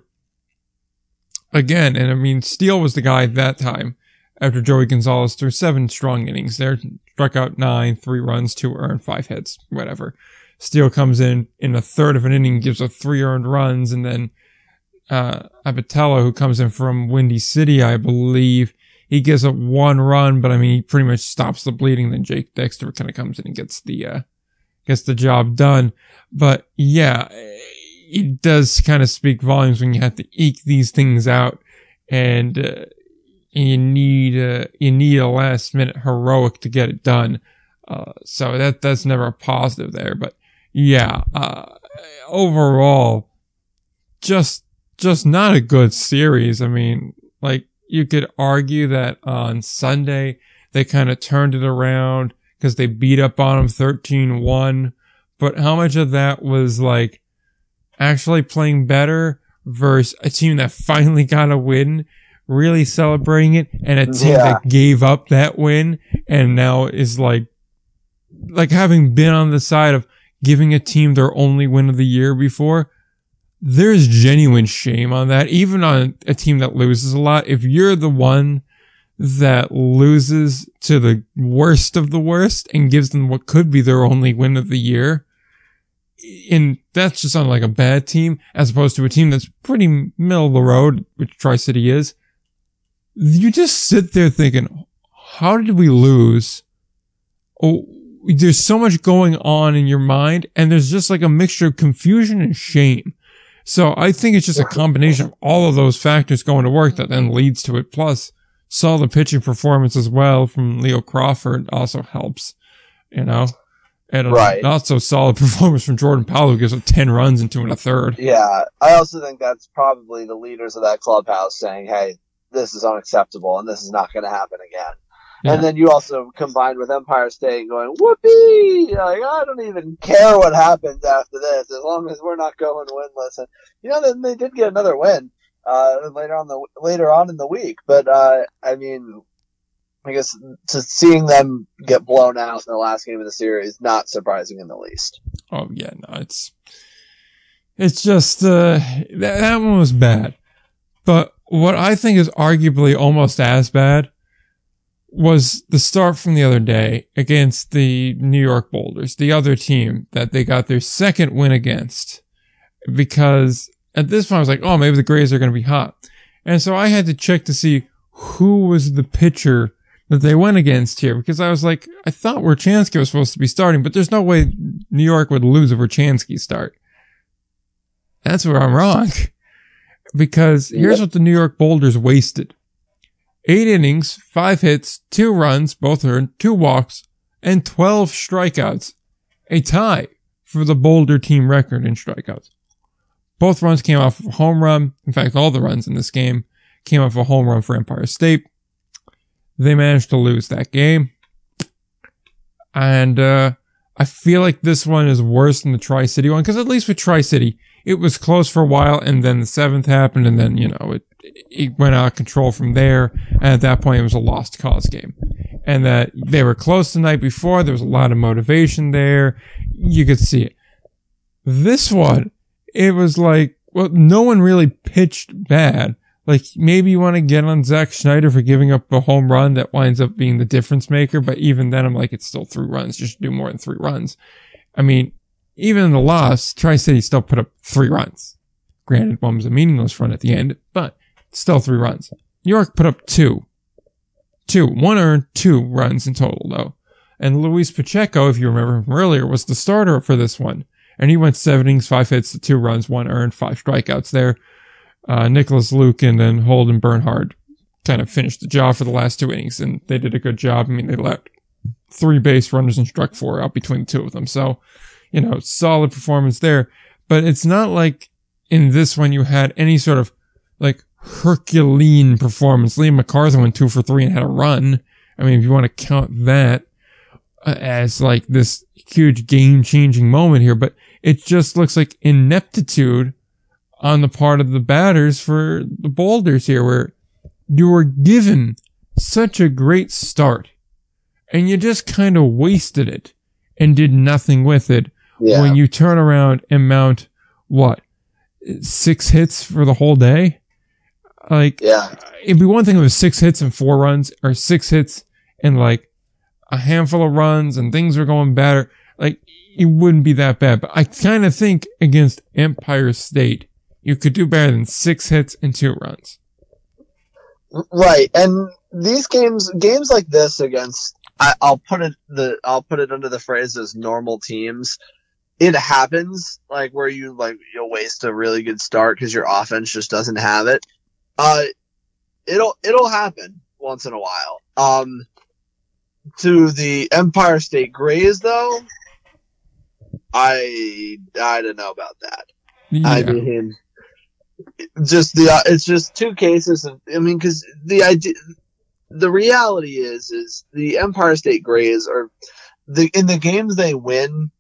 Again, and I mean, Steele was the guy at that time after Joey Gonzalez threw seven strong innings there, struck out nine, three runs, two earned, five hits, whatever. Steele comes in in a third of an inning, gives up three earned runs, and then uh, Abatello, who comes in from Windy City, I believe, he gives up one run, but I mean, he pretty much stops the bleeding. Then Jake Dexter kind of comes in and gets the, uh, gets the job done. But yeah, it does kind of speak volumes when you have to eke these things out and, uh, and you need, uh, you need a last minute heroic to get it done. Uh, so that, that's never a positive there. But yeah, uh, overall, just, just not a good series. I mean, like, you could argue that on Sunday they kind of turned it around because they beat up on them 13-1. But how much of that was like actually playing better versus a team that finally got a win, really celebrating it, and a team yeah. that gave up that win and now is like, like having been on the side of giving a team their only win of the year before, there's genuine shame on that, even on a team that loses a lot. If you're the one that loses to the worst of the worst and gives them what could be their only win of the year, and that's just on like a bad team as opposed to a team that's pretty middle of the road, which Tri City is. You just sit there thinking, how did we lose? Oh, there's so much going on in your mind and there's just like a mixture of confusion and shame. So I think it's just a combination of all of those factors going to work that then leads to it. Plus, solid pitching performance as well from Leo Crawford also helps, you know. And a right. not so solid performance from Jordan Powell, who gives up 10 runs into and a third. Yeah. I also think that's probably the leaders of that clubhouse saying, hey, this is unacceptable and this is not going to happen again. Yeah. And then you also combined with Empire State going, whoopee! Like, I don't even care what happens after this, as long as we're not going winless. And, you know, then they did get another win, uh, later on the, later on in the week. But, uh, I mean, I guess to seeing them get blown out in the last game of the series, not surprising in the least. Oh, yeah, no, it's, it's just, uh, that, that one was bad. But what I think is arguably almost as bad was the start from the other day against the New York Boulders, the other team that they got their second win against. Because at this point I was like, oh, maybe the Greys are going to be hot. And so I had to check to see who was the pitcher that they went against here because I was like, I thought Wirchansky was supposed to be starting, but there's no way New York would lose a Wirchansky start. That's where I'm wrong. Because here's what the New York Boulders wasted. Eight innings, five hits, two runs, both earned, two walks, and 12 strikeouts. A tie for the Boulder team record in strikeouts. Both runs came off of a home run. In fact, all the runs in this game came off a home run for Empire State. They managed to lose that game. And, uh, I feel like this one is worse than the Tri City one, because at least with Tri City, it was close for a while, and then the seventh happened, and then, you know, it, it went out of control from there. And at that point, it was a lost cause game. And that they were close the night before. There was a lot of motivation there. You could see it. This one, it was like, well, no one really pitched bad. Like maybe you want to get on Zach Schneider for giving up a home run that winds up being the difference maker. But even then, I'm like, it's still three runs. You should do more than three runs. I mean, even in the loss, Tri City still put up three runs. Granted, one was a meaningless run at the end, but Still three runs. New York put up two. Two. One earned, two runs in total, though. And Luis Pacheco, if you remember from earlier, was the starter for this one. And he went seven innings, five hits, two runs, one earned, five strikeouts there. Uh, Nicholas Luke and then Holden Bernhard kind of finished the job for the last two innings, and they did a good job. I mean, they let three base runners and struck four out between the two of them. So, you know, solid performance there. But it's not like in this one you had any sort of like Herculean performance. Liam McArthur went two for three and had a run. I mean, if you want to count that uh, as like this huge game changing moment here, but it just looks like ineptitude on the part of the batters for the boulders here where you were given such a great start and you just kind of wasted it and did nothing with it yeah. when you turn around and mount what six hits for the whole day like, yeah, it'd be one thing if it was six hits and four runs, or six hits and like a handful of runs, and things were going better. like it wouldn't be that bad. But I kind of think against Empire State, you could do better than six hits and two runs. Right, and these games, games like this against, I, I'll put it the, I'll put it under the phrase as normal teams. It happens, like where you like you'll waste a really good start because your offense just doesn't have it. Uh, it'll it'll happen once in a while. Um, to the Empire State Greys though, I I don't know about that. Yeah. I mean, just the uh, it's just two cases of I mean because the idea the reality is is the Empire State Greys are the in the games they win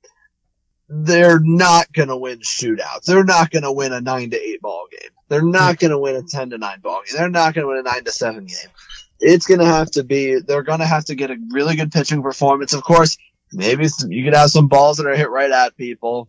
they're not going to win shootouts. They're not going to win a 9 to 8 ball game. They're not going to win a 10 to 9 ball game. They're not going to win a 9 to 7 game. It's going to have to be they're going to have to get a really good pitching performance. Of course, maybe some, you could have some balls that are hit right at people.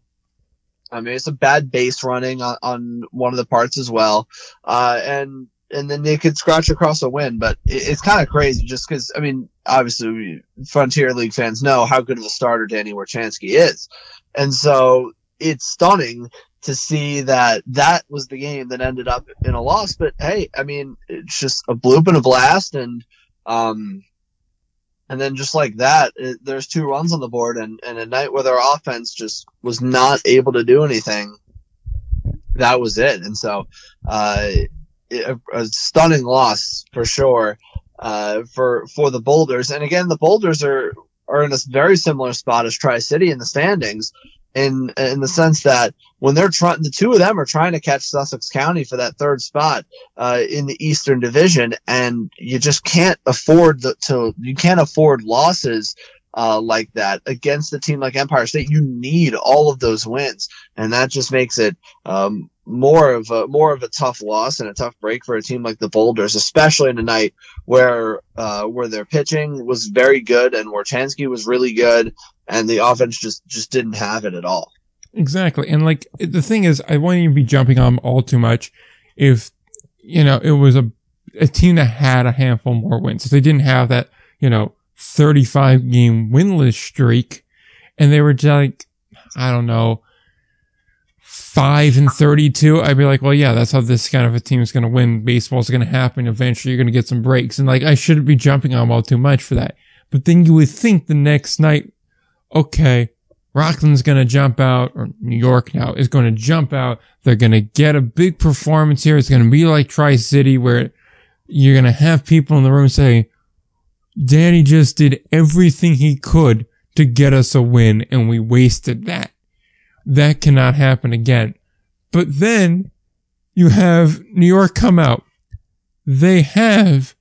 I mean, it's a bad base running on, on one of the parts as well. Uh, and, and then they could scratch across a win, but it, it's kind of crazy just because, I mean, obviously Frontier League fans know how good of a starter Danny Wirchansky is. And so it's stunning to see that that was the game that ended up in a loss. But hey, I mean, it's just a bloop and a blast. And, um, and then just like that, it, there's two runs on the board and, and a night where their offense just was not able to do anything. That was it. And so, uh, a, a stunning loss for sure, uh, for, for the Boulders. And again, the Boulders are, are in a very similar spot as Tri City in the standings in in the sense that when they're trying, the two of them are trying to catch Sussex County for that third spot uh, in the Eastern Division, and you just can't afford the, to you can't afford losses. Uh, like that against a team like Empire State, you need all of those wins, and that just makes it um, more of a more of a tough loss and a tough break for a team like the Boulders, especially in a night where uh, where their pitching was very good and Wirchansky was really good, and the offense just just didn't have it at all. Exactly. And like the thing is, I wouldn't even be jumping on all too much if, you know, it was a, a team that had a handful more wins. If they didn't have that, you know, 35 game winless streak and they were like, I don't know, five and 32, I'd be like, well, yeah, that's how this kind of a team is going to win. Baseball's going to happen. Eventually you're going to get some breaks. And like, I shouldn't be jumping on all too much for that. But then you would think the next night, okay, Rockland's going to jump out, or New York now is going to jump out. They're going to get a big performance here. It's going to be like Tri City where you're going to have people in the room say, Danny just did everything he could to get us a win and we wasted that. That cannot happen again. But then you have New York come out. They have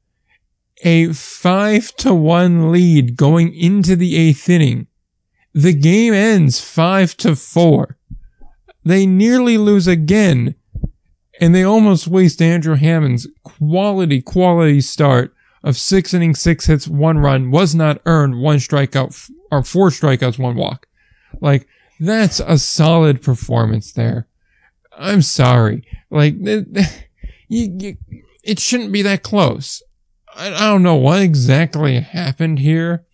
a five to one lead going into the eighth inning. The game ends five to four. They nearly lose again and they almost waste Andrew Hammond's quality, quality start of six innings, six hits, one run, was not earned, one strikeout, or four strikeouts, one walk. Like, that's a solid performance there. I'm sorry. Like, you, you, it shouldn't be that close. I, I don't know what exactly happened here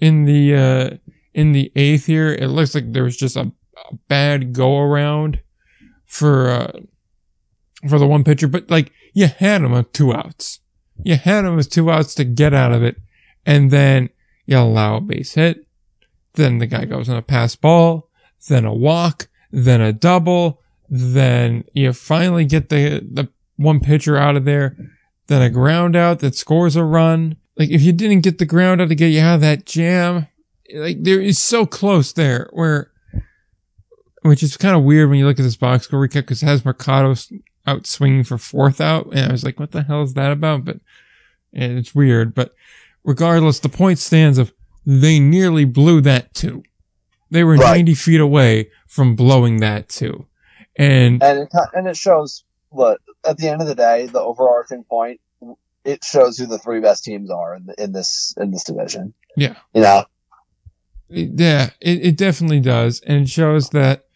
in the, uh, in the eighth here. It looks like there was just a, a bad go around for, uh, for the one pitcher, but like, you had him on two outs. You had him with two outs to get out of it, and then you allow a base hit. Then the guy goes on a pass ball, then a walk, then a double, then you finally get the, the one pitcher out of there, then a ground out that scores a run. Like if you didn't get the ground out to get you out of that jam, like there is so close there where, which is kind of weird when you look at this box score recap because it has Mercado out swinging for fourth out. And I was like, what the hell is that about? But and it's weird. But regardless, the point stands of they nearly blew that too. They were Right. 90 feet away from blowing that too. And And it, and it shows what at the end of the day, the overarching point, it shows who the three best teams are in, the, in this in this division. Yeah. you know, yeah, it, it definitely does. And it shows that,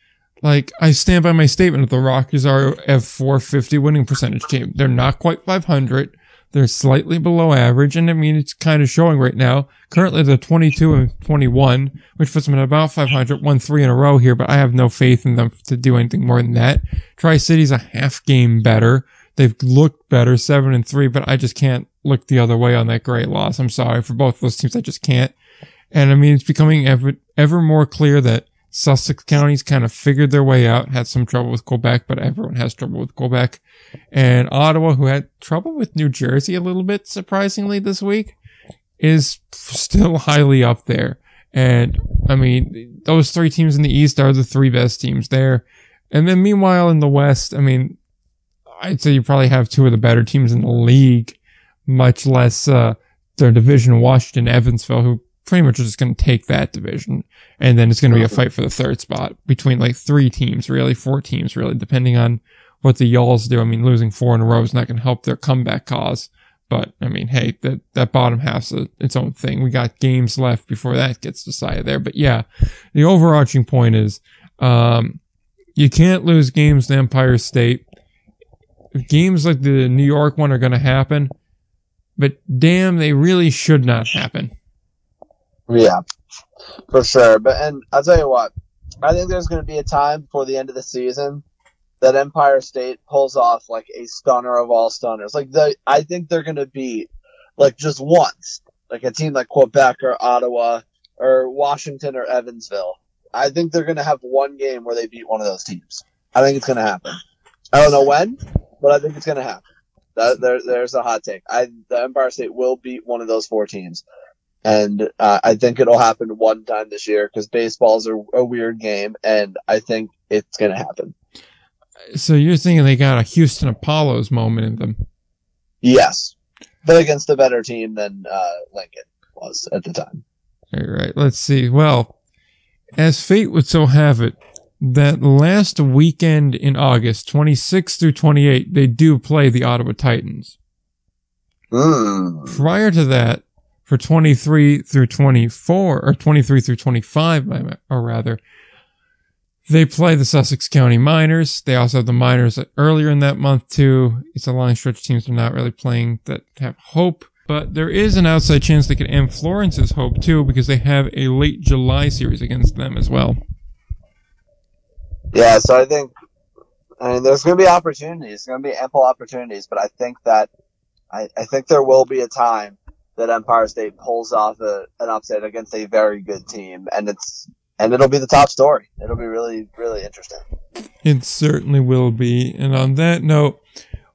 like, I stand by my statement that the Rockies are a 450 winning percentage team. They're not quite 500. They're slightly below average, and I mean, it's kind of showing right now. Currently, they're 22 and 21, which puts them at about 500, won three in a row here, but I have no faith in them to do anything more than that. Tri City's a half game better. They've looked better, seven and three, but I just can't look the other way on that great loss. I'm sorry for both those teams. I just can't. And I mean, it's becoming ever, ever more clear that Sussex counties kind of figured their way out, had some trouble with Quebec, but everyone has trouble with Quebec. And Ottawa, who had trouble with New Jersey a little bit, surprisingly, this week, is still highly up there. And I mean, those three teams in the East are the three best teams there. And then meanwhile in the West, I mean, I'd say you probably have two of the better teams in the league, much less, uh, their division, Washington, Evansville, who pretty much just going to take that division. And then it's going to be a fight for the third spot between like three teams, really, four teams, really, depending on what the Y'alls do. I mean, losing four in a row is not going to help their comeback cause. But I mean, hey, that, that bottom half's a, its own thing. We got games left before that gets decided there. But yeah, the overarching point is, um, you can't lose games to Empire State. Games like the New York one are going to happen, but damn, they really should not happen. Yeah, for sure. But and I'll tell you what, I think there's going to be a time before the end of the season that Empire State pulls off like a stunner of all stunners. Like the, I think they're going to beat like just once, like a team like Quebec or Ottawa or Washington or Evansville. I think they're going to have one game where they beat one of those teams. I think it's going to happen. I don't know when, but I think it's going to happen. That, there, there's a hot take. I, the Empire State will beat one of those four teams. And uh, I think it'll happen one time this year because baseball's a, a weird game, and I think it's going to happen. So you're thinking they got a Houston Apollos moment in them? Yes, but against a better team than uh, Lincoln was at the time. All right, let's see. Well, as fate would so have it, that last weekend in August, 26 through 28, they do play the Ottawa Titans. Mm. Prior to that, for 23 through 24, or 23 through 25, or rather, they play the Sussex County Miners. They also have the Miners earlier in that month too. It's a long stretch teams are not really playing that have hope. But there is an outside chance they could end Florence's hope too because they have a late July series against them as well. Yeah, so I think I mean there's going to be opportunities, going to be ample opportunities, but I think that I, I think there will be a time that Empire State pulls off a, an upset against a very good team, and it's and it'll be the top story. It'll be really really interesting. It certainly will be. And on that note,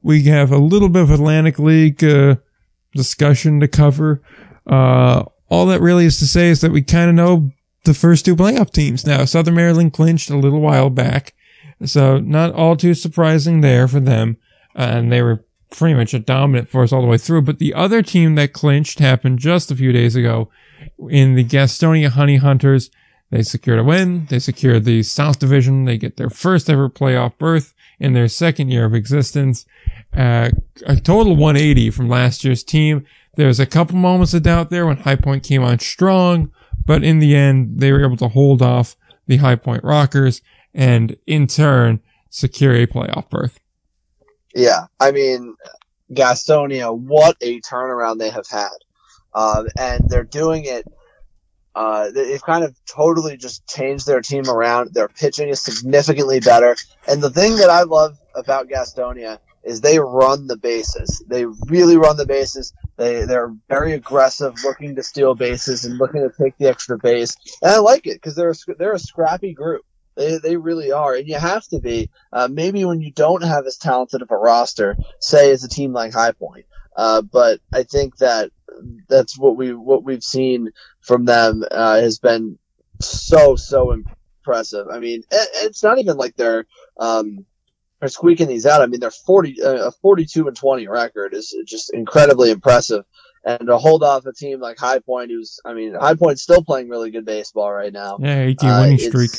we have a little bit of Atlantic League uh, discussion to cover. Uh, all that really is to say is that we kind of know the first two playoff teams now. Southern Maryland clinched a little while back, so not all too surprising there for them. Uh, and they were pretty much a dominant force all the way through. But the other team that clinched happened just a few days ago in the Gastonia Honey Hunters. They secured a win. They secured the South Division. They get their first ever playoff berth in their second year of existence. Uh, a total 180 from last year's team. There was a couple moments of doubt there when High Point came on strong, but in the end, they were able to hold off the High Point Rockers and in turn secure a playoff berth. Yeah, I mean, Gastonia, what a turnaround they have had. Uh, and they're doing it. Uh, they've kind of totally just changed their team around. Their pitching is significantly better. And the thing that I love about Gastonia is they run the bases. They really run the bases. They they're very aggressive, looking to steal bases and looking to take the extra base. And I like it because they're a, they're a scrappy group. They, they really are, and you have to be. Uh, maybe when you don't have as talented of a roster, say as a team like High Point. Uh, but I think that that's what we what we've seen from them uh, has been so so impressive. I mean, it, it's not even like they're um, are squeaking these out. I mean, they're forty uh, a forty two and twenty record is just incredibly impressive. And to hold off a team like High Point, who's I mean, High Point's still playing really good baseball right now. Yeah, eighteen winning streak.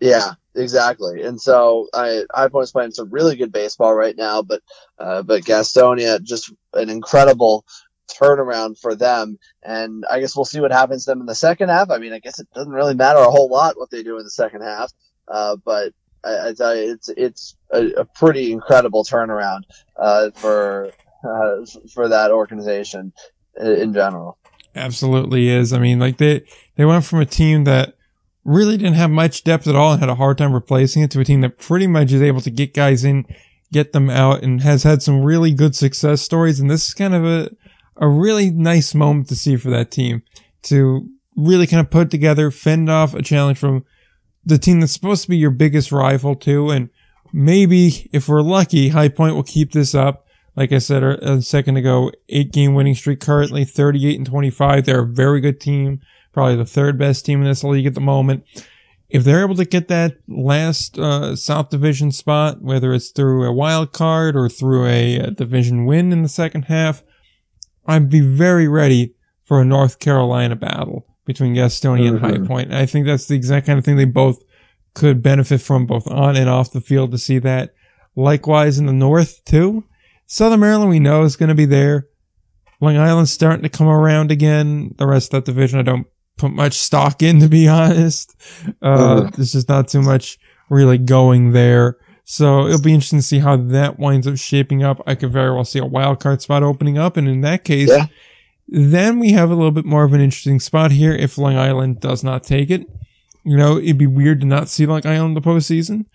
Yeah, exactly. And so I High Point's playing some really good baseball right now, but uh, but Gastonia just an incredible turnaround for them. And I guess we'll see what happens to them in the second half. I mean, I guess it doesn't really matter a whole lot what they do in the second half, uh, but I, I, tell you, it's it's a, a pretty incredible turnaround uh, for uh, for that organization in general. Absolutely is. I mean, like they they went from a team that really didn't have much depth at all and had a hard time replacing it to a team that pretty much is able to get guys in, get them out, and has had some really good success stories. And this is kind of a a really nice moment to see for that team to really kind of put together, fend off a challenge from the team that's supposed to be your biggest rival too. And maybe if we're lucky, High Point will keep this up. Like I said a second ago, eight game winning streak currently 38 and 25. They're a very good team, probably the third best team in this league at the moment. If they're able to get that last uh, South Division spot, whether it's through a wild card or through a, a division win in the second half, I'd be very ready for a North Carolina battle between Gastonia mm-hmm. and High Point. And I think that's the exact kind of thing they both could benefit from both on and off the field to see that. Likewise in the North too. Southern Maryland we know is going to be there. Long Island's starting to come around again. The rest of that division I don't put much stock in to be honest. Uh, mm. there's just not too much really going there. So it'll be interesting to see how that winds up shaping up. I could very well see a wild card spot opening up. And in that case, yeah. then we have a little bit more of an interesting spot here if Long Island does not take it. You know, it'd be weird to not see Long Island in the postseason.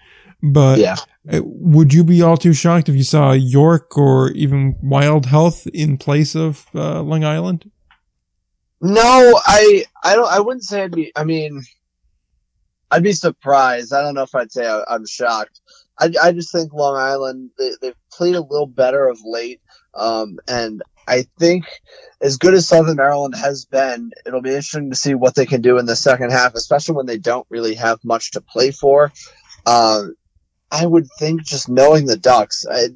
But yeah. Would you be all too shocked if you saw York or even Wild Health in place of uh, Long Island? No, I I don't. I wouldn't say I'd be. I mean, I'd be surprised. I don't know if I'd say I, am shocked. I, I just think Long Island they, they've played a little better of late, um, and I think as good as Southern Maryland has been, it'll be interesting to see what they can do in the second half, especially when they don't really have much to play for. Uh, I would think just knowing the Ducks, I,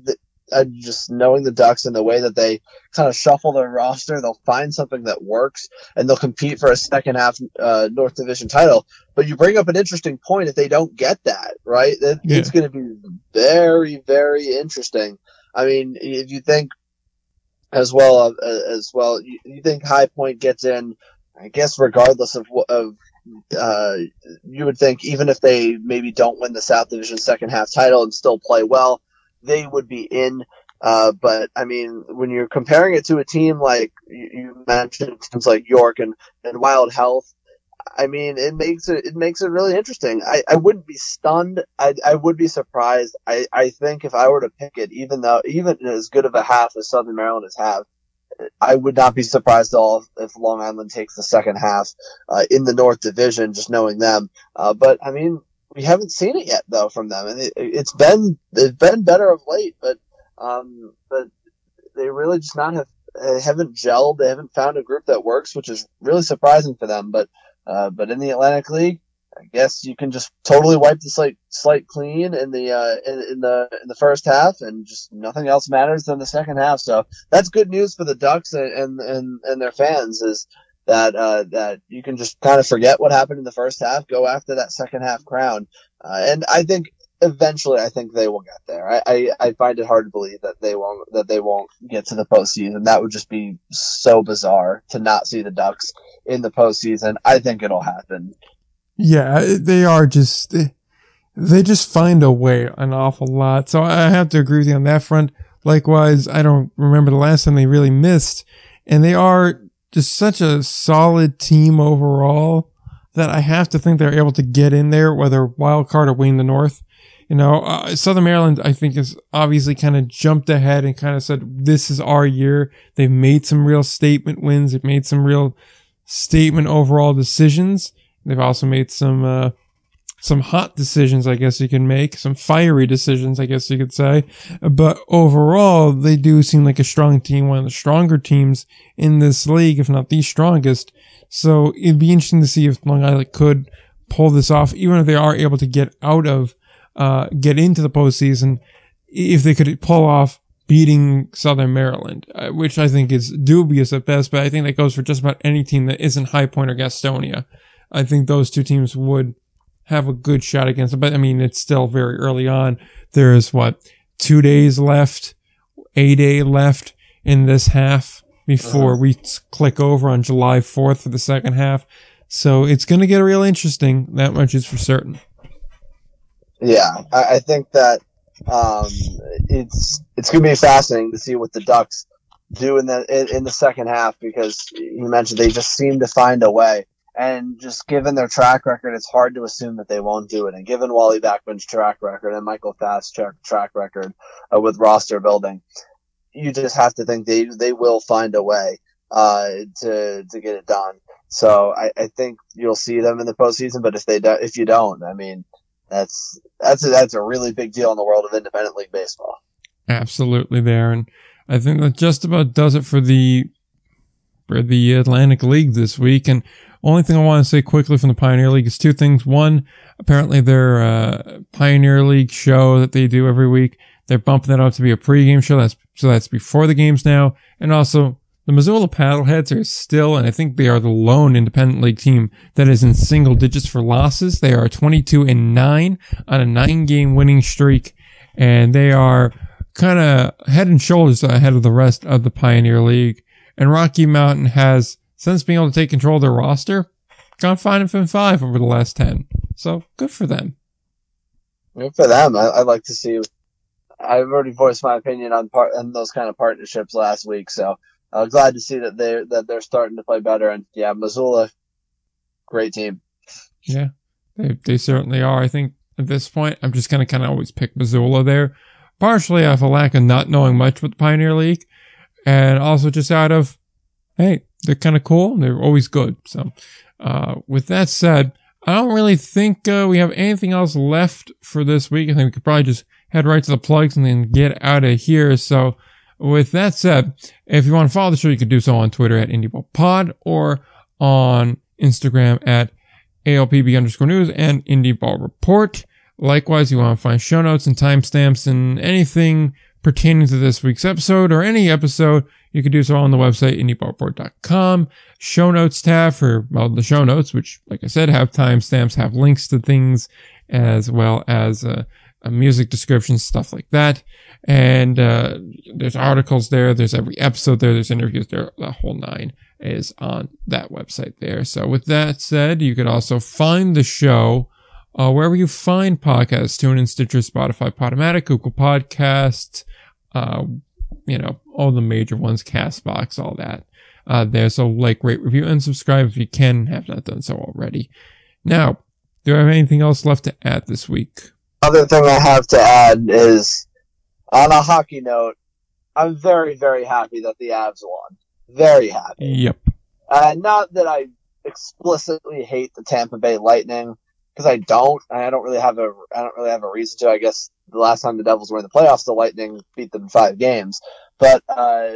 uh, just knowing the Ducks and the way that they kind of shuffle their roster, they'll find something that works and they'll compete for a second half uh, North Division title. But you bring up an interesting point if they don't get that, right? It, yeah. It's going to be very, very interesting. I mean, if you think as well uh, as well, you, you think High Point gets in, I guess regardless of of uh, you would think even if they maybe don't win the South Division second half title and still play well, they would be in. Uh, but I mean, when you're comparing it to a team like you mentioned, teams like York and, and Wild Health, I mean, it makes it it makes it really interesting. I, I wouldn't be stunned. I, I would be surprised. I, I think if I were to pick it, even though even as good of a half as Southern Maryland has have, I would not be surprised at all if Long Island takes the second half uh, in the North Division, just knowing them. Uh, but I mean, we haven't seen it yet though from them, and it, has been it's been better of late, but um, but they really just not have haven't gelled. They haven't found a group that works, which is really surprising for them. But uh, but in the Atlantic League, I guess you can just totally wipe the slate slate clean in the uh, in, in, the in the first half, and just nothing else matters than the second half. So that's good news for the Ducks and and and their fans. Is that uh, that you can just kind of forget what happened in the first half, go after that second half crown, uh, and I think eventually I think they will get there. I, I, I find it hard to believe that they won't that they won't get to the postseason. That would just be so bizarre to not see the Ducks in the postseason. I think it'll happen. Yeah, they are just they, they just find a way an awful lot. So I have to agree with you on that front. Likewise, I don't remember the last time they really missed, and they are just such a solid team overall that I have to think they're able to get in there, whether wild card or win the North. You know, uh, Southern Maryland, I think, has obviously kind of jumped ahead and kind of said, this is our year. They've made some real statement wins. They've made some real statement overall decisions. They've also made some, uh, some hot decisions, I guess you can make, some fiery decisions, I guess you could say. But overall, they do seem like a strong team, one of the stronger teams in this league, if not the strongest. So it'd be interesting to see if Long Island could pull this off, even if they are able to get out of, uh, get into the postseason, if they could pull off beating Southern Maryland, uh, which I think is dubious at best, but I think that goes for just about any team that isn't High Point or Gastonia. I think those two teams would have a good shot against it. But I mean, it's still very early on. There's what, two days left, a day left in this half before uh-huh. we click over on July 4th for the second half. So it's going to get real interesting. That much is for certain. Yeah, I, I think that Um, it's it's gonna be fascinating to see what the Ducks do in the in, in the second half because you mentioned they just seem to find a way. And just given their track record, it's hard to assume that they won't do it. And given Wally Backman's track record and Michael Pfaff's track, record uh, with roster building, you just have to think they they will find a way uh, to to get it done. So I, I think you'll see them in the postseason. But if they do, if you don't, I mean, that's that's a, that's a really big deal in the world of independent league baseball. Absolutely, there, and I think that just about does it for the for the Atlantic League this week. And only thing I want to say quickly from the Pioneer League is two things. One, apparently their uh, Pioneer League show that they do every week, they're bumping that up to be a pregame show. That's so that's before the games now, and also the Missoula Paddleheads are still, and I think they are the lone independent league team that is in single digits for losses. They are 22 and 9 on a nine game winning streak, and they are kind of head and shoulders ahead of the rest of the Pioneer League. And Rocky Mountain has, since being able to take control of their roster, gone five and five over the last 10. So good for them. Good for them. I, would like to see. I've already voiced my opinion on part on those kind of partnerships last week, so uh, glad to see that they that they're starting to play better. And yeah, Missoula, great team. Yeah, they they certainly are. I think at this point, I'm just gonna kind of always pick Missoula there, partially off a lack of not knowing much with the Pioneer League, and also just out of hey, they're kind of cool. They're always good. So, uh, with that said, I don't really think uh, we have anything else left for this week. I think we could probably just head right to the plugs and then get out of here. So. With that said, if you want to follow the show, you can do so on Twitter at IndieBallPod or on Instagram at ALPB underscore news and IndieBall Report. Likewise, you want to find show notes and timestamps and anything pertaining to this week's episode or any episode, you can do so on the website, indieballreport.com. Show notes tab for, well, the show notes, which, like I said, have timestamps, have links to things, as well as uh, music descriptions, stuff like that. And uh, there's articles there. There's every episode there. There's interviews there. The whole nine is on that website there. So with that said, you can also find the show uh, wherever you find podcasts, TuneIn, Stitcher, Spotify, Podomatic, Google Podcasts, uh, you know, all the major ones, Castbox, all that. Uh, there. So like, rate, review, and subscribe if you can have not done so already. Now, do I have anything else left to add this week? Other thing I have to add is on a hockey note, I'm very, very happy that the Avs won. Very happy. Yep. Uh, not that I explicitly hate the Tampa Bay Lightning because I don't. I don't really have a. I don't really have a reason to. I guess the last time the Devils were in the playoffs, the Lightning beat them in five games. But uh,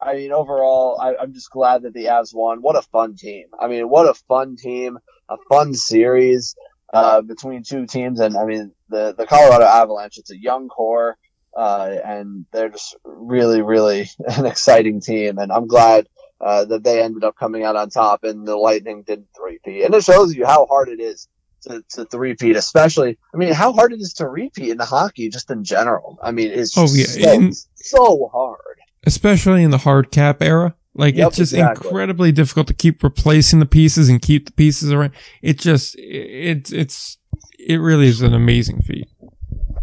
I mean, overall, I, I'm just glad that the Avs won. What a fun team! I mean, what a fun team. A fun series uh, between two teams, and I mean, the the Colorado Avalanche. It's a young core. Uh, and they're just really, really an exciting team. And I'm glad uh, that they ended up coming out on top and the Lightning didn't repeat. And it shows you how hard it is to, to repeat, especially, I mean, how hard it is to repeat in the hockey just in general. I mean, it's oh, yeah. so, in, so hard. Especially in the hard cap era. Like yep, it's just exactly. incredibly difficult to keep replacing the pieces and keep the pieces around. It just, it, it's, it really is an amazing feat.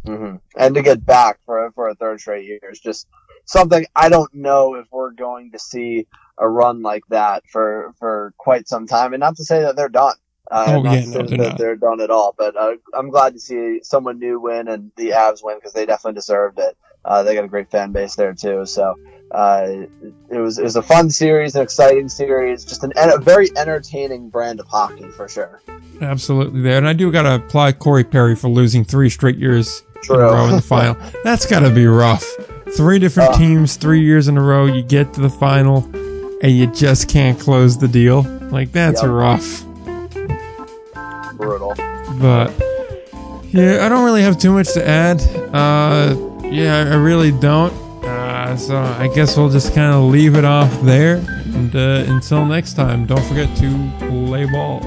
Mm-hmm. And to get back for for a third straight year is just something I don't know if we're going to see a run like that for for quite some time. And not to say that they're done. Uh, oh, yeah, no, they're, that they're done at all. But uh, I'm glad to see someone new win and the Avs win because they definitely deserved it. Uh, they got a great fan base there too. So uh, it was it was a fun series, an exciting series, just an, a very entertaining brand of hockey for sure. Absolutely there, and I do got to apply Corey Perry for losing three straight years True. in a row in the final. That's got to be rough. Three different uh, teams, three years in a row. You get to the final, and you just can't close the deal. Like that's yep. rough. Brutal. But yeah, I don't really have too much to add. Uh, yeah, I really don't. Uh, so I guess we'll just kind of leave it off there. And uh, until next time, don't forget to play ball.